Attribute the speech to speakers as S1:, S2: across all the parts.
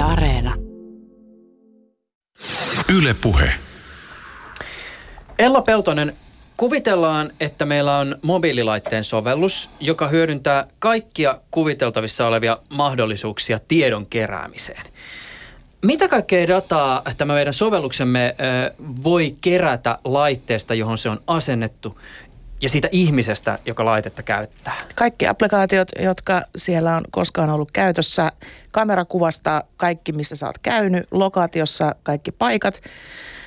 S1: Yle Areena.
S2: Yle Puhe.
S3: Ella Peltonen, kuvitellaan, että meillä on mobiililaitteen sovellus, joka hyödyntää kaikkia kuviteltavissa olevia mahdollisuuksia tiedon keräämiseen. Mitä kaikkea dataa tämä meidän sovelluksemme voi kerätä laitteesta, johon se on asennettu, ja siitä ihmisestä, joka laitetta käyttää?
S4: Kaikki applikaatiot, jotka siellä on koskaan ollut käytössä, kamerakuvasta kaikki, missä sä oot käynyt, lokaatiossa kaikki paikat,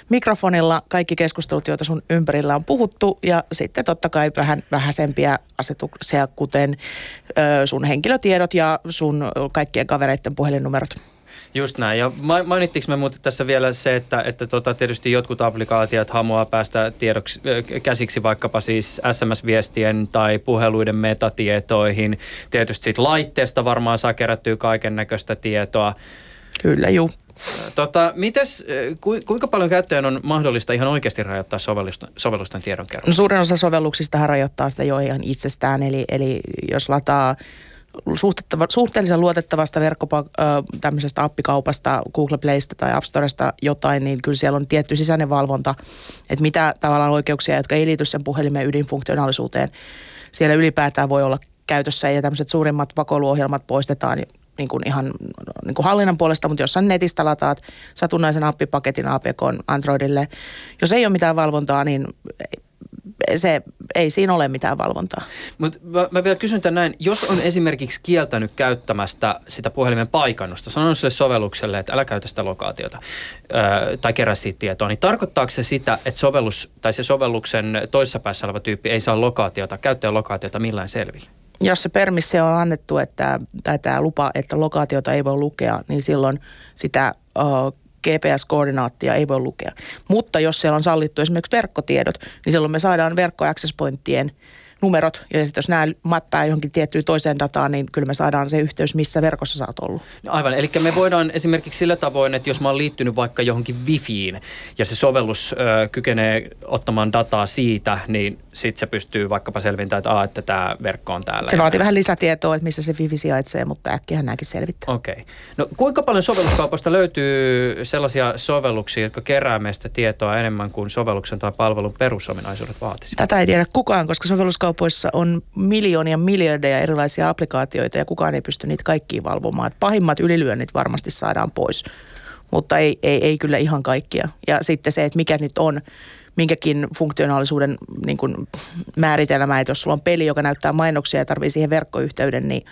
S4: mikrofonilla kaikki keskustelut, joita sun ympärillä on puhuttu ja sitten totta kai vähän vähäisempiä asetuksia, kuten ö, sun henkilötiedot ja sun kaikkien kavereiden puhelinnumerot.
S3: Just näin. Ja mainittiinko me muuten tässä vielä se, että, että tota, tietysti jotkut applikaatiot hamuaa päästä tiedoksi, käsiksi vaikkapa siis SMS-viestien tai puheluiden metatietoihin. Tietysti siitä laitteesta varmaan saa kerättyä kaiken näköistä tietoa.
S4: Kyllä, juu.
S3: Tota, mites, ku, kuinka paljon käyttäjän on mahdollista ihan oikeasti rajoittaa sovellusten, sovellusten tiedonkerron?
S4: No, suurin osa sovelluksista rajoittaa sitä jo ihan itsestään, eli, eli jos lataa suhteellisen luotettavasta verkkopa, tämmöisestä appikaupasta, Google Playsta tai App Storesta jotain, niin kyllä siellä on tietty sisäinen valvonta, että mitä tavallaan oikeuksia, jotka ei liity sen puhelimen ydinfunktionaalisuuteen, siellä ylipäätään voi olla käytössä. Ja tämmöiset suurimmat vakoiluohjelmat poistetaan niin kuin ihan niin kuin hallinnan puolesta, mutta jos netistä lataat satunnaisen appipaketin APK Androidille, jos ei ole mitään valvontaa, niin se, ei siinä ole mitään valvontaa.
S3: Mutta mä, mä vielä kysyn tämän näin, jos on esimerkiksi kieltänyt käyttämästä sitä puhelimen paikannusta, sanon sille sovellukselle, että älä käytä sitä lokaatiota ää, tai kerää siitä tietoa, niin tarkoittaako se sitä, että sovellus tai se sovelluksen toisessa päässä oleva tyyppi ei saa lokaatiota, käyttäjän lokaatiota millään selville?
S4: Jos se permissi on annettu, että, tai tämä lupa, että lokaatiota ei voi lukea, niin silloin sitä uh, GPS-koordinaattia ei voi lukea. Mutta jos siellä on sallittu esimerkiksi verkkotiedot, niin silloin me saadaan verkko access pointtien numerot, ja sitten jos nämä mappaa johonkin tiettyyn toiseen dataan, niin kyllä me saadaan se yhteys, missä verkossa sä oot ollut.
S3: No aivan, eli me voidaan esimerkiksi sillä tavoin, että jos mä oon liittynyt vaikka johonkin wifiin, ja se sovellus ö, kykenee ottamaan dataa siitä, niin sitten se pystyy vaikkapa selvintämään, että, että tämä verkko on täällä.
S4: Se vaatii vähän lisätietoa, että missä se wifi sijaitsee, mutta äkkiä nämäkin selvittää.
S3: Okei. Okay. No kuinka paljon sovelluskaupasta löytyy sellaisia sovelluksia, jotka kerää meistä tietoa enemmän kuin sovelluksen tai palvelun perusominaisuudet vaatisivat?
S4: Tätä ei tiedä kukaan, koska sovelluskaupoissa on miljoonia, miljardeja erilaisia applikaatioita ja kukaan ei pysty niitä kaikkiin valvomaan. Et pahimmat ylilyönnit varmasti saadaan pois, mutta ei, ei, ei kyllä ihan kaikkia. Ja sitten se, että mikä nyt on minkäkin funktionaalisuuden niin kuin määritelmä, että jos sulla on peli, joka näyttää mainoksia ja tarvii siihen verkkoyhteyden, niin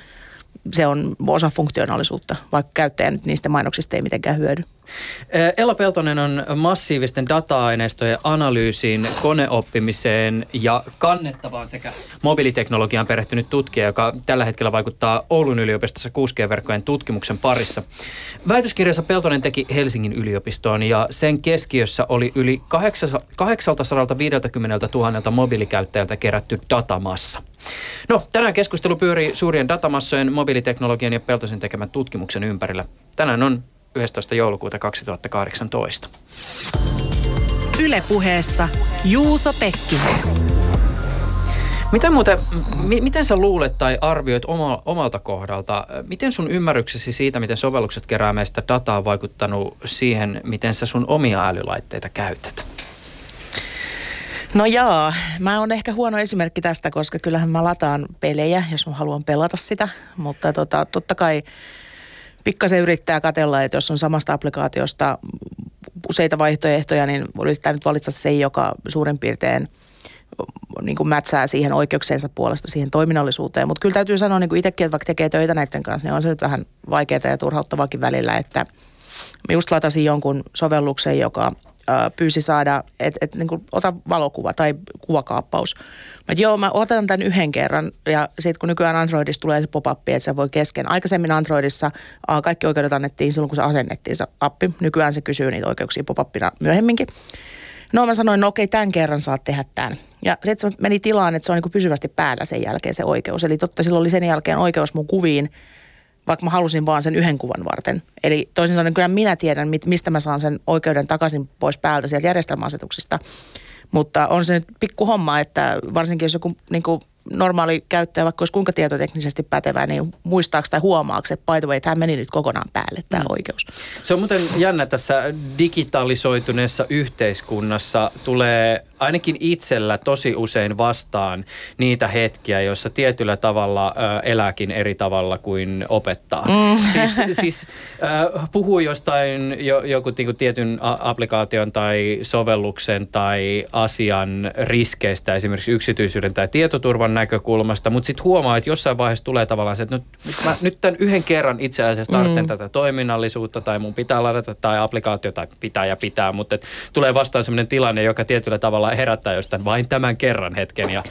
S4: se on osa funktionaalisuutta, vaikka käyttäjä nyt niistä mainoksista ei mitenkään hyödy.
S3: Ella Peltonen on massiivisten data-aineistojen analyysiin, koneoppimiseen ja kannettavaan sekä mobiiliteknologiaan perehtynyt tutkija, joka tällä hetkellä vaikuttaa Oulun yliopistossa 6G-verkkojen tutkimuksen parissa. Väitöskirjansa Peltonen teki Helsingin yliopistoon ja sen keskiössä oli yli 850 000 mobiilikäyttäjältä kerätty datamassa. No, tänään keskustelu pyörii suurien datamassojen, mobiiliteknologian ja Peltosen tekemän tutkimuksen ympärillä. Tänään on 11. joulukuuta 2018.
S1: Ylepuheessa Juuso Pekkinen.
S3: Mitä muuten, m- miten sä luulet tai arvioit oma, omalta kohdalta, miten sun ymmärryksesi siitä, miten sovellukset kerää meistä dataa on vaikuttanut siihen, miten sä sun omia älylaitteita käytät?
S4: No jaa, mä oon ehkä huono esimerkki tästä, koska kyllähän mä lataan pelejä, jos mä haluan pelata sitä, mutta tota, totta kai pikkasen yrittää katella, että jos on samasta applikaatiosta useita vaihtoehtoja, niin yrittää nyt valitse se, joka suurin piirtein niin kuin mätsää siihen oikeuksiensa puolesta, siihen toiminnallisuuteen. Mutta kyllä täytyy sanoa niin kuin itsekin, että vaikka tekee töitä näiden kanssa, niin on se nyt vähän vaikeaa ja turhauttavaakin välillä, että mä just latasin jonkun sovelluksen, joka pyysi saada, että et, niin ota valokuva tai kuvakaappaus. Mä joo, mä otan tämän yhden kerran ja sitten kun nykyään Androidissa tulee se pop-up, että se voi kesken. Aikaisemmin Androidissa uh, kaikki oikeudet annettiin silloin, kun se asennettiin se appi. Nykyään se kysyy niitä oikeuksia pop myöhemminkin. No mä sanoin, no okei, tämän kerran saat tehdä tämän. Ja sitten se meni tilaan, että se on niin pysyvästi päällä sen jälkeen se oikeus. Eli totta, silloin oli sen jälkeen oikeus mun kuviin, vaikka mä halusin vaan sen yhden kuvan varten. Eli toisin sanoen kyllä minä tiedän, mistä mä saan sen oikeuden takaisin pois päältä sieltä järjestelmäasetuksista. Mutta on se nyt pikku homma, että varsinkin jos joku niin kuin normaali käyttäjä, vaikka olisi kuinka tietoteknisesti pätevä, niin muistaako tai huomaako, että by the way, tämä meni nyt kokonaan päälle tämä mm. oikeus.
S3: Se on muuten jännä tässä digitalisoituneessa yhteiskunnassa tulee ainakin itsellä tosi usein vastaan niitä hetkiä, joissa tietyllä tavalla elääkin eri tavalla kuin opettaa. Mm. Siis, siis äh, puhuu jostain jo, joku niin tietyn applikaation tai sovelluksen tai asian riskeistä, esimerkiksi yksityisyyden tai tietoturvan näkökulmasta, mutta sitten huomaa, että jossain vaiheessa tulee tavallaan se, että nyt, mä, nyt tämän yhden kerran itse asiassa tarvitsen mm. tätä toiminnallisuutta tai mun pitää ladata tai applikaatio tai pitää ja pitää, mutta tulee vastaan sellainen tilanne, joka tietyllä tavalla herättää jostain vain tämän kerran hetken ja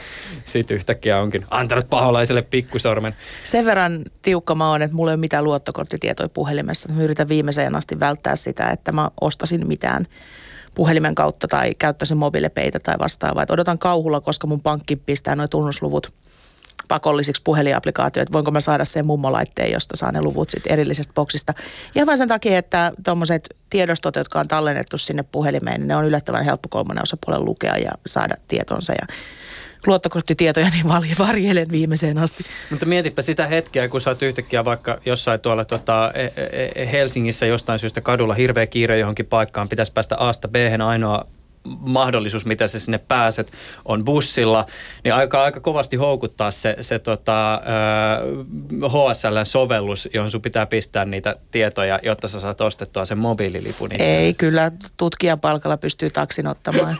S3: sitten yhtäkkiä onkin antanut paholaiselle pikkusormen.
S4: Sen verran tiukka mä oon, että mulla ei ole mitään luottokorttitietoja puhelimessa. Mä yritän viimeiseen asti välttää sitä, että mä ostasin mitään puhelimen kautta tai käyttäisin mobiilepeitä tai vastaavaa. Et odotan kauhulla, koska mun pankki pistää nuo tunnusluvut pakollisiksi puhelinapplikaatioita, voinko mä saada sen mummolaitteen, josta saa ne luvut sitten erillisestä boksista. Ja vain sen takia, että tuommoiset tiedostot, jotka on tallennettu sinne puhelimeen, niin ne on yllättävän helppo kolmannen osapuolen lukea ja saada tietonsa. Ja luottokorttitietoja niin varjelen viimeiseen asti.
S3: Mutta mietipä sitä hetkeä, kun sä oot yhtäkkiä vaikka jossain tuolla tota, e, e, e, Helsingissä jostain syystä kadulla hirveä kiire johonkin paikkaan, pitäisi päästä Asta B, ainoa mahdollisuus, mitä sä sinne pääset, on bussilla, niin aika, aika kovasti houkuttaa se, se tota, HSL-sovellus, johon sun pitää pistää niitä tietoja, jotta sä saat ostettua sen mobiililipun
S4: itsellesi. Ei, kyllä tutkijan palkalla pystyy taksin ottamaan.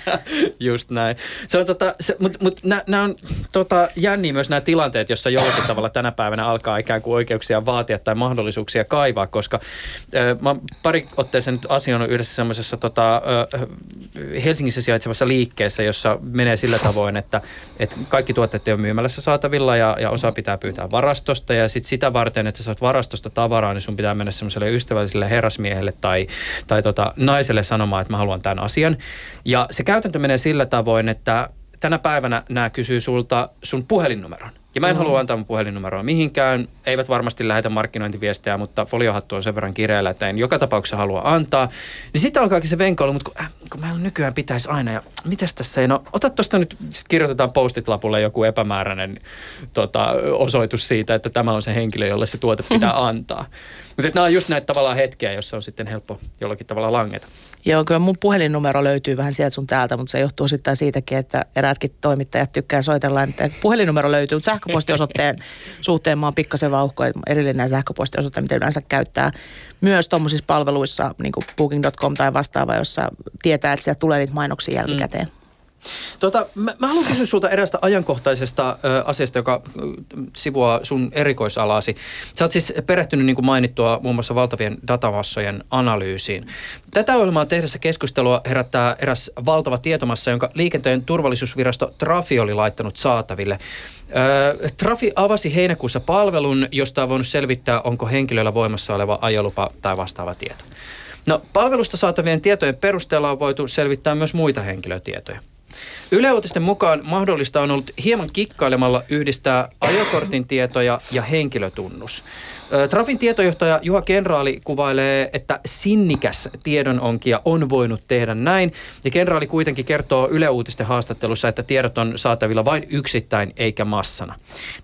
S3: Just näin. Se on tota, se, mut, mut nämä on tota, jänniä myös nämä tilanteet, jossa jollakin tavalla tänä päivänä alkaa ikään kuin oikeuksia vaatia tai mahdollisuuksia kaivaa, koska äh, mä pari otteeseen nyt asioinut yhdessä semmoisessa tota, äh, Helsingissä sijaitsevassa liikkeessä, jossa menee sillä tavoin, että, että kaikki tuotteet on myymälässä saatavilla ja, ja osa pitää pyytää varastosta ja sitten sitä varten, että sä saat varastosta tavaraa, niin sun pitää mennä semmoiselle ystävälliselle herrasmiehelle tai, tai tota, naiselle sanomaan, että mä haluan tämän asian. Ja se käytäntö menee sillä tavoin, että tänä päivänä nämä kysyy sulta sun puhelinnumeron. Ja mä en mm. halua antaa mun puhelinnumeroa mihinkään. Eivät varmasti lähetä markkinointiviestejä, mutta foliohattu on sen verran kireellä, että en joka tapauksessa halua antaa. Niin sitten alkaakin se venkoilu, mutta kun, äh, kun meillä nykyään pitäisi aina, ja mitäs tässä ei, no ota tuosta nyt, sit kirjoitetaan postit lapulle joku epämääräinen tota, osoitus siitä, että tämä on se henkilö, jolle se tuote pitää antaa. Mutta nämä on just näitä tavallaan hetkiä, jossa on sitten helppo jollakin tavalla langeta.
S4: Joo, kyllä mun puhelinnumero löytyy vähän sieltä sun täältä, mutta se johtuu sitten siitäkin, että eräätkin toimittajat tykkää soitella, että puhelinnumero löytyy, mutta sähköpostiosoitteen suhteen mä oon pikkasen vauhko, että erillinen sähköpostiosoite, mitä yleensä käyttää myös tuommoisissa palveluissa, niin kuin booking.com tai vastaava, jossa tietää, että sieltä tulee niitä mainoksia jälkikäteen. Mm.
S3: Tota, mä, mä haluan kysyä sulta erästä ajankohtaisesta ö, asiasta, joka ö, sivuaa sun erikoisalasi. Sä oot siis perehtynyt, niin kuin mainittua, muun muassa valtavien datamassojen analyysiin. Tätä ohjelmaa tehdessä keskustelua herättää eräs valtava tietomassa, jonka liikenteen turvallisuusvirasto Trafi oli laittanut saataville. Ö, Trafi avasi heinäkuussa palvelun, josta on voinut selvittää, onko henkilöllä voimassa oleva ajolupa tai vastaava tieto. No, palvelusta saatavien tietojen perusteella on voitu selvittää myös muita henkilötietoja. Yle Uutisten mukaan mahdollista on ollut hieman kikkailemalla yhdistää ajokortin tietoja ja henkilötunnus. Trafin tietojohtaja Juha Kenraali kuvailee, että sinnikäs tiedononkija on voinut tehdä näin. Ja kenraali kuitenkin kertoo Yle Uutisten haastattelussa, että tiedot on saatavilla vain yksittäin eikä massana.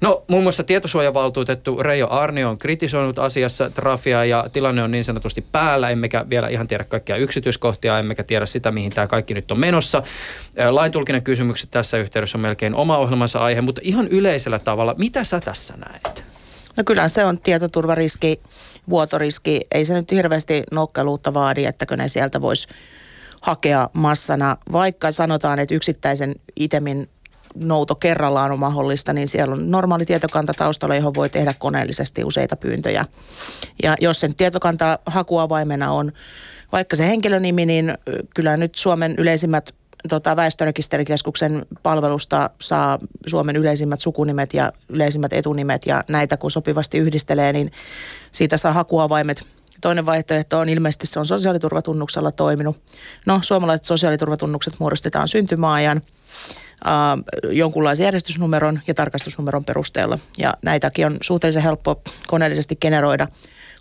S3: No muun muassa tietosuojavaltuutettu Reijo Arnio on kritisoinut asiassa Trafia ja tilanne on niin sanotusti päällä. Emmekä vielä ihan tiedä kaikkia yksityiskohtia, emmekä tiedä sitä, mihin tämä kaikki nyt on menossa. Laintulkinen kysymykset tässä yhteydessä on melkein oma ohjelmansa aihe, mutta ihan yleisellä tavalla, mitä sä tässä näet?
S4: No kyllä se on tietoturvariski, vuotoriski. Ei se nyt hirveästi nokkeluutta vaadi, ettäkö ne sieltä voisi hakea massana. Vaikka sanotaan, että yksittäisen itemin nouto kerrallaan on mahdollista, niin siellä on normaali tietokanta taustalla, johon voi tehdä koneellisesti useita pyyntöjä. Ja jos sen tietokanta hakuavaimena on vaikka se henkilönimi, niin kyllä nyt Suomen yleisimmät tota, väestörekisterikeskuksen palvelusta saa Suomen yleisimmät sukunimet ja yleisimmät etunimet ja näitä kun sopivasti yhdistelee, niin siitä saa hakuavaimet. Toinen vaihtoehto on ilmeisesti se on sosiaaliturvatunnuksella toiminut. No, suomalaiset sosiaaliturvatunnukset muodostetaan syntymäajan äh, jonkunlaisen järjestysnumeron ja tarkastusnumeron perusteella. Ja näitäkin on suhteellisen helppo koneellisesti generoida.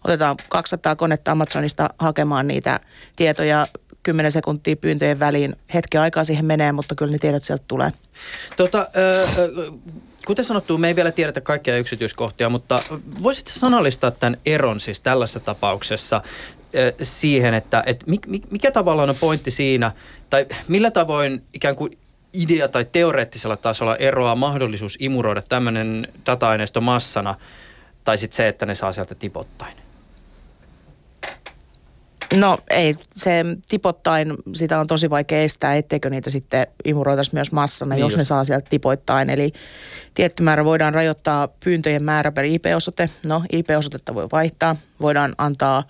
S4: Otetaan 200 konetta Amazonista hakemaan niitä tietoja 10 sekuntia pyyntöjen väliin. Hetken aikaa siihen menee, mutta kyllä ne tiedot sieltä tulee.
S3: Tota, ö, kuten sanottu, me ei vielä tiedetä kaikkia yksityiskohtia, mutta voisitko sanallistaa tämän eron siis tällaisessa tapauksessa siihen, että, että mikä tavallaan on pointti siinä, tai millä tavoin ikään kuin idea- tai teoreettisella tasolla eroaa mahdollisuus imuroida tämmöinen data-aineisto massana, tai sitten se, että ne saa sieltä tipottain?
S4: No ei, se tipottain, sitä on tosi vaikea estää, etteikö niitä sitten imuroitaisi myös massana, niin jos just. ne saa sieltä tipoittain. Eli tietty määrä voidaan rajoittaa pyyntöjen määrä per IP-osoite. No IP-osoitetta voi vaihtaa, voidaan antaa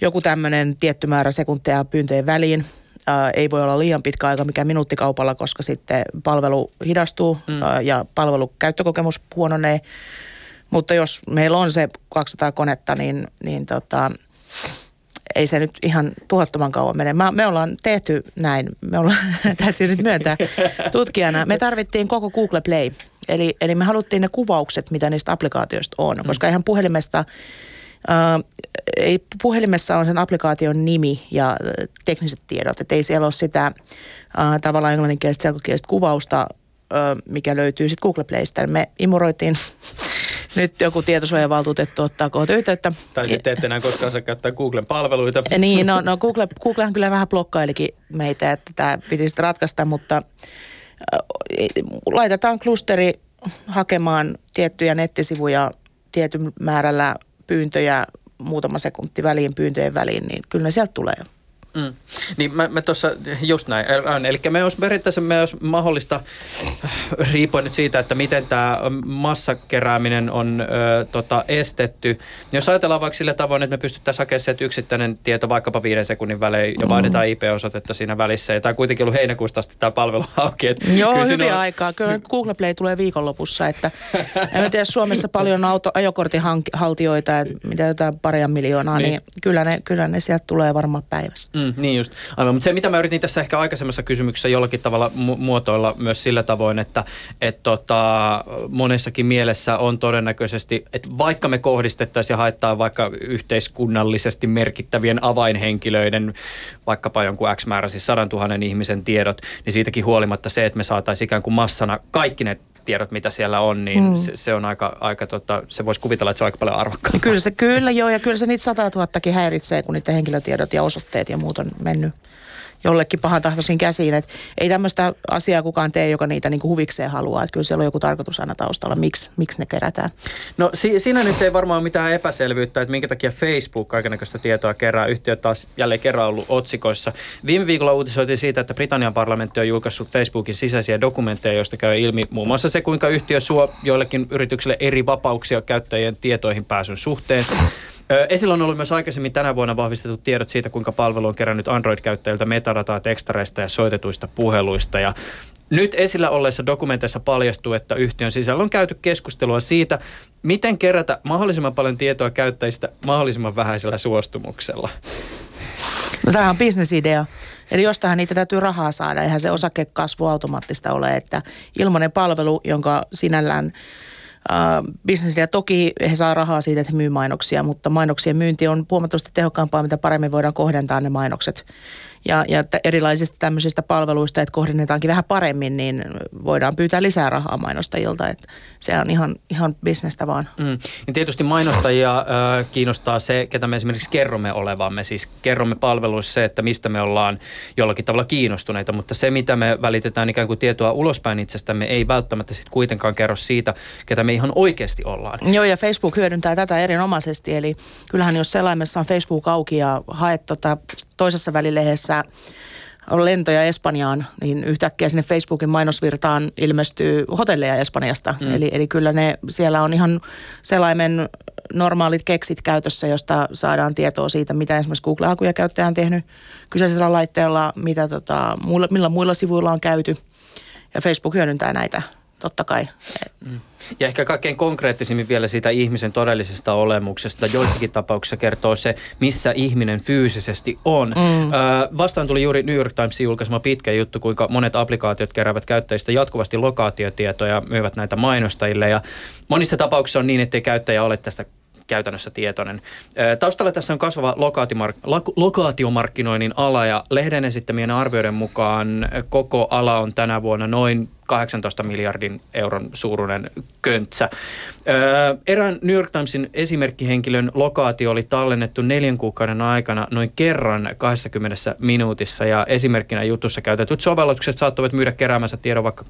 S4: joku tämmöinen tietty määrä sekunteja pyyntöjen väliin. Ää, ei voi olla liian pitkä aika mikä minuuttikaupalla, koska sitten palvelu hidastuu mm. ää, ja palvelukäyttökokemus huononee. Mutta jos meillä on se 200 konetta, niin, niin tota, ei se nyt ihan tuhottoman kauan mene. Mä, me ollaan tehty näin, me ollaan, täytyy nyt myöntää tutkijana. Me tarvittiin koko Google Play, eli, eli me haluttiin ne kuvaukset, mitä niistä applikaatioista on, mm. koska eihän puhelimesta Uh, ei, puhelimessa on sen applikaation nimi ja tekniset tiedot, että ei siellä ole sitä uh, tavallaan englanninkielistä selkokielistä kuvausta, uh, mikä löytyy sitten Google Playsta. Me imuroitiin nyt joku tietosuojavaltuutettu ottaa kohta yhteyttä.
S3: Tai sitten ette enää koskaan saa käyttää Googlen palveluita.
S4: Niin, no, no Google, Googlehan kyllä vähän blokkailikin meitä, että tämä piti sitten ratkaista, mutta äh, laitetaan klusteri hakemaan tiettyjä nettisivuja tietyn määrällä pyyntöjä muutama sekunti väliin pyyntöjen väliin, niin kyllä ne sieltä tulee.
S3: Mm. Niin mä, mä tuossa, just näin, eli me olisi periaatteessa me olisi mahdollista, äh, riippuen nyt siitä, että miten tämä massakerääminen on ö, tota, estetty. Jos ajatellaan vaikka sillä tavoin, että me pystyttäisiin hakemaan se, että yksittäinen tieto vaikkapa viiden sekunnin välein ja vaihdetaan mm. IP-osoitetta siinä välissä. Ja tämä on kuitenkin ollut heinäkuusta asti tämä palvelu auki.
S4: Että Joo, hyvin on... aikaa. Kyllä Google Play tulee viikonlopussa, että en tiedä Suomessa paljon auto, ajokortin haltijoita, mitä jotain paria miljoonaa, niin, niin kyllä, ne, kyllä ne sieltä tulee varmaan päivässä.
S3: Mm. Mm, niin just. Aivan, mutta se mitä mä yritin tässä ehkä aikaisemmassa kysymyksessä jollakin tavalla mu- muotoilla myös sillä tavoin, että et tota, monessakin mielessä on todennäköisesti, että vaikka me kohdistettaisiin ja haettaa vaikka yhteiskunnallisesti merkittävien avainhenkilöiden, vaikkapa jonkun X määrä, siis sadan tuhannen ihmisen tiedot, niin siitäkin huolimatta se, että me saataisiin ikään kuin massana kaikki ne tiedot, mitä siellä on, niin hmm. se, se, on aika, aika tota, se voisi kuvitella, että se on aika paljon arvokkaampaa.
S4: Kyllä se, kyllä joo, ja kyllä se niitä sata tuhattakin häiritsee, kun niiden henkilötiedot ja osoitteet ja muut on mennyt jollekin pahan tahtoisin käsiin. Että ei tämmöistä asiaa kukaan tee, joka niitä niin huvikseen haluaa. Että kyllä siellä on joku tarkoitus aina taustalla, miksi, miksi ne kerätään.
S3: No si- siinä nyt ei varmaan mitään epäselvyyttä, että minkä takia Facebook kaikenlaista tietoa kerää. Yhtiö taas jälleen kerran ollut otsikoissa. Viime viikolla uutisoitiin siitä, että Britannian parlamentti on julkaissut Facebookin sisäisiä dokumentteja, joista käy ilmi muun muassa se, kuinka yhtiö suo joillekin yrityksille eri vapauksia käyttäjien tietoihin pääsyn suhteen. Esillä on ollut myös aikaisemmin tänä vuonna vahvistetut tiedot siitä, kuinka palvelu on kerännyt Android-käyttäjiltä metadataa tekstareista ja soitetuista puheluista. Ja nyt esillä olleissa dokumenteissa paljastuu, että yhtiön sisällä on käyty keskustelua siitä, miten kerätä mahdollisimman paljon tietoa käyttäjistä mahdollisimman vähäisellä suostumuksella.
S4: No, tämä on bisnesidea. Eli jostahan niitä täytyy rahaa saada. Eihän se osakekasvu automaattista ole, että ilmainen palvelu, jonka sinällään äh, bisnesille. Toki he saa rahaa siitä, että he myy mainoksia, mutta mainoksien myynti on huomattavasti tehokkaampaa, mitä paremmin voidaan kohdentaa ne mainokset ja, ja erilaisista tämmöisistä palveluista, että kohdennetaankin vähän paremmin, niin voidaan pyytää lisää rahaa mainostajilta. Että se on ihan, ihan bisnestä vaan. Mm.
S3: Ja tietysti mainostajia äh, kiinnostaa se, ketä me esimerkiksi kerromme olevamme. Siis kerromme palveluissa se, että mistä me ollaan jollakin tavalla kiinnostuneita, mutta se, mitä me välitetään ikään kuin tietoa ulospäin itsestämme, ei välttämättä sitten kuitenkaan kerro siitä, ketä me ihan oikeasti ollaan.
S4: Joo, ja Facebook hyödyntää tätä erinomaisesti. Eli kyllähän jos selaimessa on Facebook auki ja haet tota toisessa välilehdessä on lentoja Espanjaan, niin yhtäkkiä sinne Facebookin mainosvirtaan ilmestyy hotelleja Espanjasta. Mm. Eli, eli kyllä ne, siellä on ihan selaimen normaalit keksit käytössä, josta saadaan tietoa siitä, mitä esimerkiksi Google-hakuja käyttäjä on tehnyt kyseisellä laitteella, mitä tota, muilla, millä muilla sivuilla on käyty. Ja Facebook hyödyntää näitä totta kai. Mm.
S3: Ja ehkä kaikkein konkreettisimmin vielä siitä ihmisen todellisesta olemuksesta. Joissakin tapauksissa kertoo se, missä ihminen fyysisesti on. Mm. Öö, vastaan tuli juuri New York Timesin julkaisema pitkä juttu, kuinka monet applikaatiot keräävät käyttäjistä jatkuvasti lokaatiotietoja ja myyvät näitä mainostajille. Ja monissa tapauksissa on niin, ettei käyttäjä ole tästä käytännössä tietoinen. Taustalla tässä on kasvava lokaatiomarkkinoinnin ala ja lehden esittämien arvioiden mukaan koko ala on tänä vuonna noin 18 miljardin euron suuruinen köntsä. Öö, erään New York Timesin esimerkkihenkilön lokaatio oli tallennettu neljän kuukauden aikana noin kerran 20 minuutissa ja esimerkkinä jutussa käytetyt sovellukset saattavat myydä keräämänsä tiedon vaikka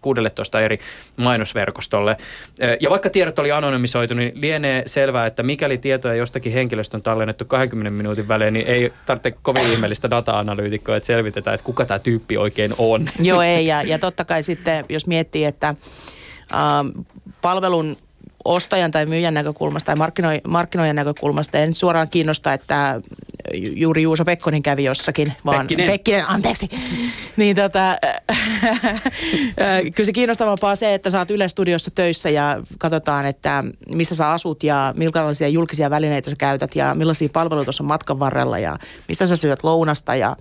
S3: 16 eri mainosverkostolle. Öö, ja vaikka tiedot oli anonymisoitu, niin lienee selvää, että mikäli tietoja jostakin henkilöstä on tallennettu 20 minuutin välein, niin ei tarvitse kovin ihmeellistä data-analyytikkoa, että selvitetään, että kuka tämä tyyppi oikein on.
S4: Joo, ei. Ja, ja totta kai sitten, jos miettii, että äh, palvelun ostajan tai myyjän näkökulmasta tai markkino, markkinoijan näkökulmasta en suoraan kiinnosta, että juuri Juuso Pekkonen kävi jossakin, vaan
S3: Pekkinen,
S4: Pekkinen anteeksi. niin tota, kyllä se kiinnostavampaa se, että saat Yle Studiossa töissä ja katsotaan, että missä sä asut ja millaisia julkisia välineitä sä käytät ja millaisia palveluita on matkan varrella ja missä sä syöt lounasta ja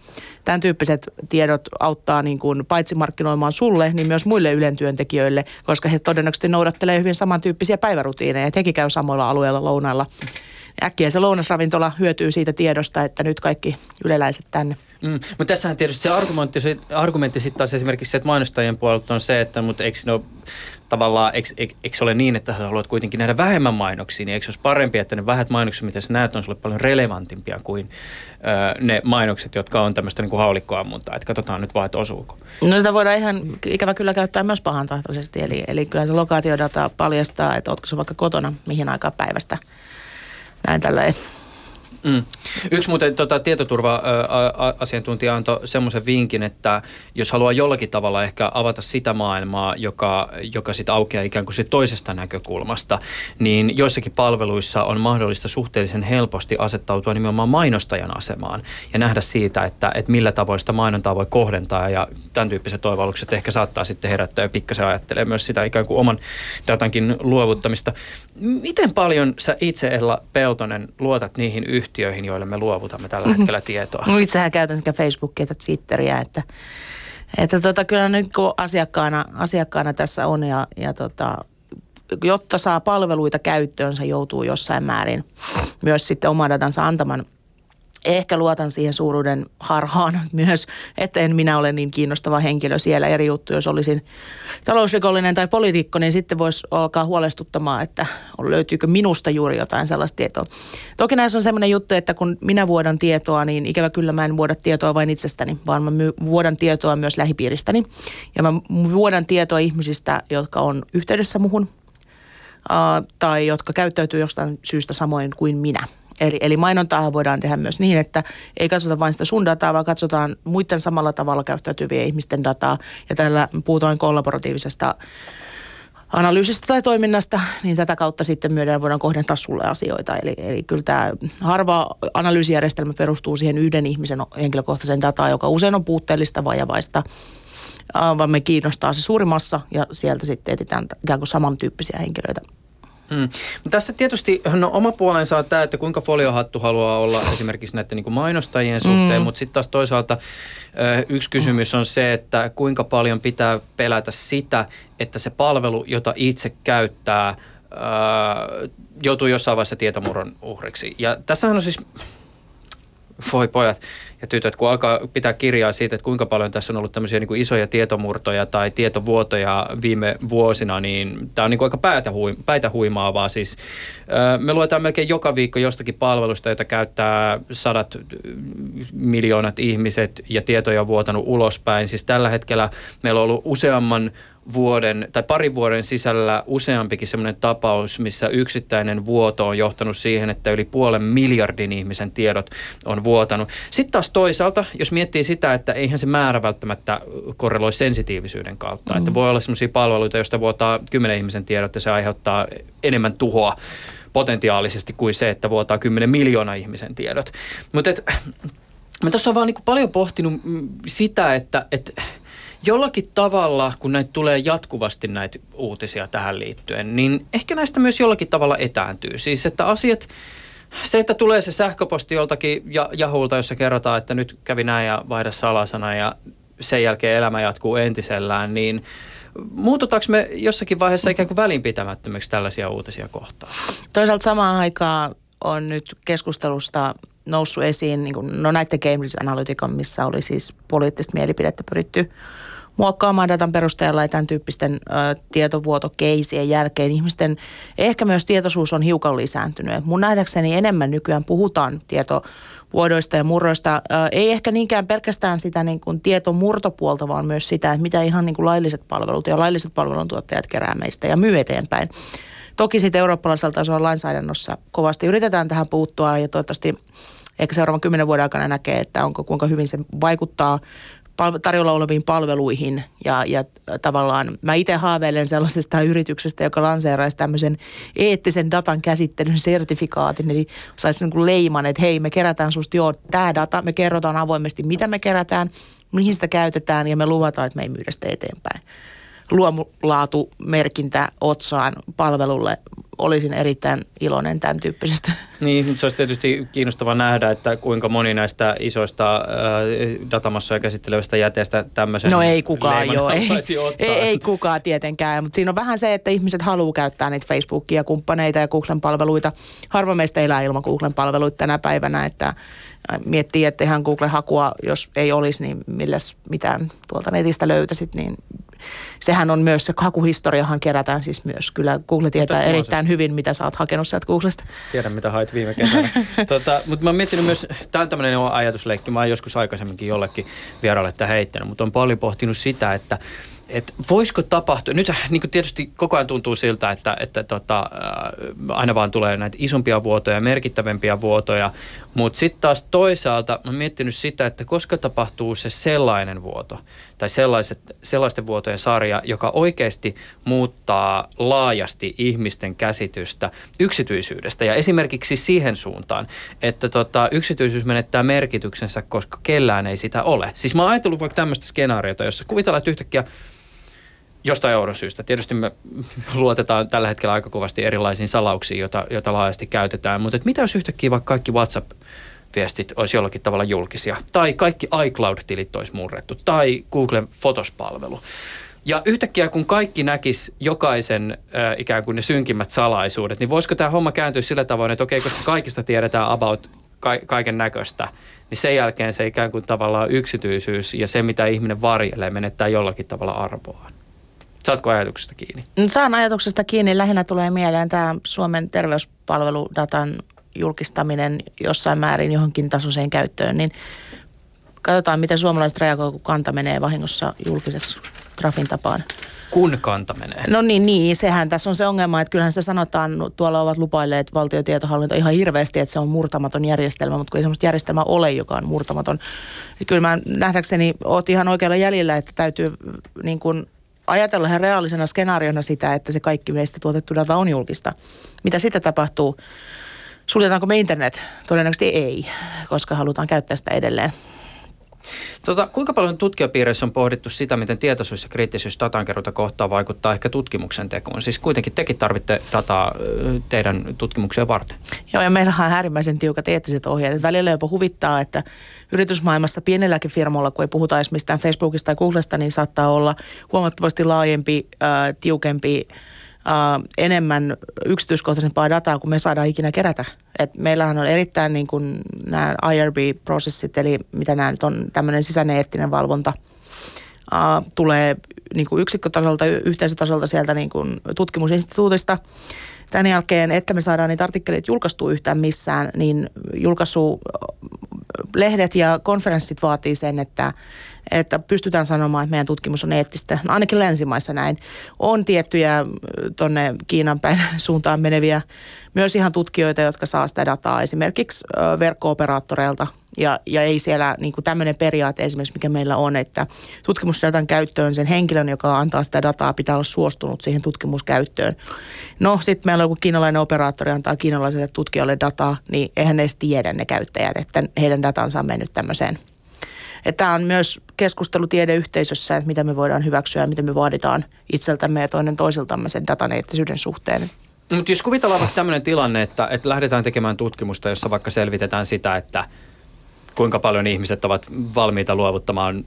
S4: tämän tyyppiset tiedot auttaa niin kuin paitsi markkinoimaan sulle, niin myös muille Ylen työntekijöille, koska he todennäköisesti noudattelee hyvin samantyyppisiä päivärutiineja, että hekin käy samoilla alueilla lounailla äkkiä se lounasravintola hyötyy siitä tiedosta, että nyt kaikki yleläiset tänne.
S3: Mm, mutta tässähän tietysti se argumentti, se argumentti sitten taas esimerkiksi se, että mainostajien puolelta on se, että mutta eikö, no, tavallaan, eikö, eikö, eikö ole niin, että haluat kuitenkin nähdä vähemmän mainoksia, niin eikö se olisi parempi, että ne vähät mainokset, mitä sä näet, on sulle paljon relevantimpia kuin ö, ne mainokset, jotka on tämmöistä niin kuin haulikkoammuntaa, että katsotaan nyt vaan, että osuuko.
S4: No sitä voidaan ihan ikävä kyllä käyttää myös pahantahtoisesti, eli, eli kyllä se lokaatiodata paljastaa, että ootko se vaikka kotona mihin aikaan päivästä – näin tälleen.
S3: Mm. Yksi muuten tota, tietoturva-asiantuntija antoi semmoisen vinkin, että jos haluaa jollakin tavalla ehkä avata sitä maailmaa, joka, joka sitten aukeaa ikään kuin sit toisesta näkökulmasta, niin joissakin palveluissa on mahdollista suhteellisen helposti asettautua nimenomaan mainostajan asemaan ja nähdä siitä, että, että millä tavoin sitä mainontaa voi kohdentaa ja tämän tyyppiset toivallukset ehkä saattaa sitten herättää ja pikkasen ajattelee myös sitä ikään kuin oman datankin luovuttamista. Miten paljon sä itse Ella Peltonen luotat niihin yhtiöihin, joille me luovutamme tällä mhm. hetkellä tietoa?
S4: No itsehän käytän sekä Facebookia että Twitteriä, että, että tota, kyllä nyt kun asiakkaana, asiakkaana tässä on ja, ja tota, jotta saa palveluita käyttöönsä, joutuu jossain määrin myös sitten oman datansa antamaan ehkä luotan siihen suuruuden harhaan myös, että en minä ole niin kiinnostava henkilö siellä. Eri juttu, jos olisin talousrikollinen tai poliitikko, niin sitten voisi alkaa huolestuttamaan, että löytyykö minusta juuri jotain sellaista tietoa. Toki näissä on sellainen juttu, että kun minä vuodan tietoa, niin ikävä kyllä mä en vuoda tietoa vain itsestäni, vaan mä vuodan tietoa myös lähipiiristäni. Ja mä vuodan tietoa ihmisistä, jotka on yhteydessä muhun, tai jotka käyttäytyy jostain syystä samoin kuin minä. Eli, eli mainontaa voidaan tehdä myös niin, että ei katsota vain sitä sun dataa, vaan katsotaan muiden samalla tavalla käyttäytyvien ihmisten dataa. Ja tällä puhutaan kollaboratiivisesta analyysistä tai toiminnasta, niin tätä kautta sitten myöden voidaan kohdentaa sulle asioita. Eli, eli kyllä tämä harva analyysijärjestelmä perustuu siihen yhden ihmisen henkilökohtaisen dataan, joka usein on puutteellista, vajavaista, vaan me kiinnostaa se suurimassa ja sieltä sitten etsitään ikään kuin samantyyppisiä henkilöitä
S3: Mm. Tässä tietysti no, oma puolensa on tämä, että kuinka foliohattu haluaa olla esimerkiksi näiden niin mainostajien suhteen, mm. mutta sitten taas toisaalta yksi kysymys on se, että kuinka paljon pitää pelätä sitä, että se palvelu, jota itse käyttää, joutuu jossain vaiheessa tietomurron uhriksi. Ja tässähän on siis, voi pojat, ja tytöt, kun alkaa pitää kirjaa siitä, että kuinka paljon tässä on ollut tämmöisiä niin kuin isoja tietomurtoja tai tietovuotoja viime vuosina, niin tämä on niin kuin aika päätä, hui, päätä huimaavaa. Siis, me luetaan melkein joka viikko jostakin palvelusta, jota käyttää sadat miljoonat ihmiset ja tietoja on vuotanut ulospäin. Siis tällä hetkellä meillä on ollut useamman vuoden tai parin vuoden sisällä useampikin semmoinen tapaus, missä yksittäinen vuoto on johtanut siihen, että yli puolen miljardin ihmisen tiedot on vuotanut. Sitten taas toisaalta, jos miettii sitä, että eihän se määrä välttämättä korreloi sensitiivisyyden kautta. Mm. Että voi olla semmoisia palveluita, joista vuotaa kymmenen ihmisen tiedot ja se aiheuttaa enemmän tuhoa potentiaalisesti kuin se, että vuotaa 10 miljoonaa ihmisen tiedot. Mutta mä tuossa on vaan niin paljon pohtinut sitä, että, että jollakin tavalla, kun näitä tulee jatkuvasti näitä uutisia tähän liittyen, niin ehkä näistä myös jollakin tavalla etääntyy. Siis että asiat, se, että tulee se sähköposti joltakin Jahulta, jossa kerrotaan, että nyt kävi näin ja vaihda salasana ja sen jälkeen elämä jatkuu entisellään, niin Muututaanko me jossakin vaiheessa ikään kuin välinpitämättömiksi tällaisia uutisia kohtaan?
S4: Toisaalta samaan aikaan on nyt keskustelusta noussut esiin, niin kuin, no näiden Cambridge Analytican, missä oli siis poliittista mielipidettä pyritty muokkaamaan datan perusteella ja tämän tyyppisten ö, tietovuotokeisien jälkeen ihmisten ehkä myös tietoisuus on hiukan lisääntynyt. Mun nähdäkseni enemmän nykyään puhutaan tietovuodoista ja murroista. Ö, ei ehkä niinkään pelkästään sitä niin kuin tietomurtopuolta, vaan myös sitä, että mitä ihan niin kuin lailliset palvelut ja lailliset palveluntuottajat kerää meistä ja myy eteenpäin. Toki sitten eurooppalaisella tasolla lainsäädännössä kovasti yritetään tähän puuttua ja toivottavasti ehkä seuraavan kymmenen vuoden aikana näkee, että onko kuinka hyvin se vaikuttaa tarjolla oleviin palveluihin. Ja, ja tavallaan mä itse haaveilen sellaisesta yrityksestä, joka lanseeraisi tämmöisen eettisen datan käsittelyn sertifikaatin, eli saisi niin kuin leiman, että hei me kerätään susta joo tämä data, me kerrotaan avoimesti mitä me kerätään, mihin sitä käytetään ja me luvataan, että me ei myydä sitä eteenpäin luomulaatumerkintä otsaan palvelulle. Olisin erittäin iloinen tämän tyyppisestä.
S3: Niin, mutta se olisi tietysti kiinnostava nähdä, että kuinka moni näistä isoista äh, datamassoja käsittelevästä jäteestä tämmöisen
S4: No ei kukaan joo, ei, ei, ei kukaan tietenkään, mutta siinä on vähän se, että ihmiset haluaa käyttää niitä Facebookia, kumppaneita ja Googlen palveluita. Harva meistä elää ilman Googlen palveluita tänä päivänä, että miettii, että ihan Google-hakua, jos ei olisi, niin milläs mitään tuolta netistä löytäisit, niin sehän on myös, se hakuhistoriahan kerätään siis myös. Kyllä Google tietää mutta erittäin se. hyvin, mitä sä oot hakenut sieltä Googlesta.
S3: Tiedän, mitä hait viime kesänä. tota, mutta mä oon miettinyt myös, tämä on tämmöinen ajatusleikki, mä oon joskus aikaisemminkin jollekin vieraalle tätä heittänyt, mutta on paljon pohtinut sitä, että että voisiko tapahtua, nyt niin kuin tietysti koko ajan tuntuu siltä, että, että tota, äh, aina vaan tulee näitä isompia vuotoja, merkittävämpiä vuotoja, mutta sitten taas toisaalta mä miettinyt sitä, että koska tapahtuu se sellainen vuoto tai sellaiset, sellaisten vuotojen sarja, joka oikeasti muuttaa laajasti ihmisten käsitystä yksityisyydestä ja esimerkiksi siihen suuntaan, että tota, yksityisyys menettää merkityksensä, koska kellään ei sitä ole. Siis mä oon ajatellut vaikka tämmöistä skenaariota, jossa kuvitellaan, että yhtäkkiä jostain euron syystä. Tietysti me luotetaan tällä hetkellä aika kovasti erilaisiin salauksiin, joita, joita laajasti käytetään, mutta mitä jos yhtäkkiä vaikka kaikki WhatsApp-viestit olisi jollakin tavalla julkisia, tai kaikki iCloud-tilit olisi murrettu, tai Googlen fotospalvelu. Ja yhtäkkiä kun kaikki näkis jokaisen äh, ikään kuin ne synkimmät salaisuudet, niin voisiko tämä homma kääntyä sillä tavoin, että okei, koska kaikista tiedetään about ka- kaiken näköistä, niin sen jälkeen se ikään kuin tavallaan yksityisyys ja se, mitä ihminen varjelee, menettää jollakin tavalla arvoaan. Saatko ajatuksesta kiinni?
S4: Saan ajatuksesta kiinni. Lähinnä tulee mieleen tämä Suomen terveyspalveludatan julkistaminen jossain määrin johonkin tasoiseen käyttöön, niin katsotaan, miten suomalaiset reagoivat, kun kanta menee vahingossa julkiseksi Trafin tapaan.
S3: Kun kanta menee?
S4: No niin, niin, sehän tässä on se ongelma, että kyllähän se sanotaan, tuolla ovat lupailleet valtiotietohallinto ihan hirveästi, että se on murtamaton järjestelmä, mutta kun ei sellaista järjestelmää ole, joka on murtamaton. Kyllä mä nähdäkseni oot ihan oikealla jäljellä, että täytyy niin kuin ajatella ihan reaalisena skenaariona sitä, että se kaikki meistä tuotettu data on julkista. Mitä sitten tapahtuu? Suljetaanko me internet? Todennäköisesti ei, koska halutaan käyttää sitä edelleen.
S3: Tota, kuinka paljon tutkijapiireissä on pohdittu sitä, miten tietoisuus ja kriittisyys datankeruuta kohtaan vaikuttaa ehkä tutkimuksen tekoon? Siis kuitenkin tekin tarvitte dataa teidän tutkimuksia varten.
S4: Joo, ja meillä on äärimmäisen tiukat eettiset ohjeet. Välillä jopa huvittaa, että yritysmaailmassa pienelläkin firmoilla, kun ei puhuta edes mistään Facebookista tai Googlesta, niin saattaa olla huomattavasti laajempi, äh, tiukempi enemmän yksityiskohtaisempaa dataa kuin me saadaan ikinä kerätä. Et meillähän on erittäin niin kuin nämä IRB-prosessit, eli mitä nämä nyt on, tämmöinen sisäinen eettinen valvonta, uh, tulee niin kuin yksikkötasolta, yhteisötasolta sieltä niin kuin tutkimusinstituutista. Tämän jälkeen, että me saadaan niitä artikkeleita julkaistua yhtään missään, niin julkaisu lehdet ja konferenssit vaatii sen, että, että pystytään sanomaan, että meidän tutkimus on eettistä. No ainakin länsimaissa näin. On tiettyjä tuonne Kiinan päin suuntaan meneviä myös ihan tutkijoita, jotka saa sitä dataa esimerkiksi verkko-operaattoreilta. Ja, ja ei siellä niin tämmöinen periaate esimerkiksi, mikä meillä on, että tutkimusdatan käyttöön sen henkilön, joka antaa sitä dataa, pitää olla suostunut siihen tutkimuskäyttöön. No sitten meillä on joku kiinalainen operaattori antaa kiinalaiselle tutkijalle dataa, niin eihän edes tiedä ne käyttäjät, että heidän datansa on mennyt tämmöiseen – Tämä on myös keskustelu tiedeyhteisössä, että mitä me voidaan hyväksyä ja mitä me vaaditaan itseltämme ja toinen toisiltamme sen datan eettisyyden suhteen.
S3: Mutta jos kuvitellaan vaikka tämmöinen tilanne, että, että lähdetään tekemään tutkimusta, jossa vaikka selvitetään sitä, että kuinka paljon ihmiset ovat valmiita luovuttamaan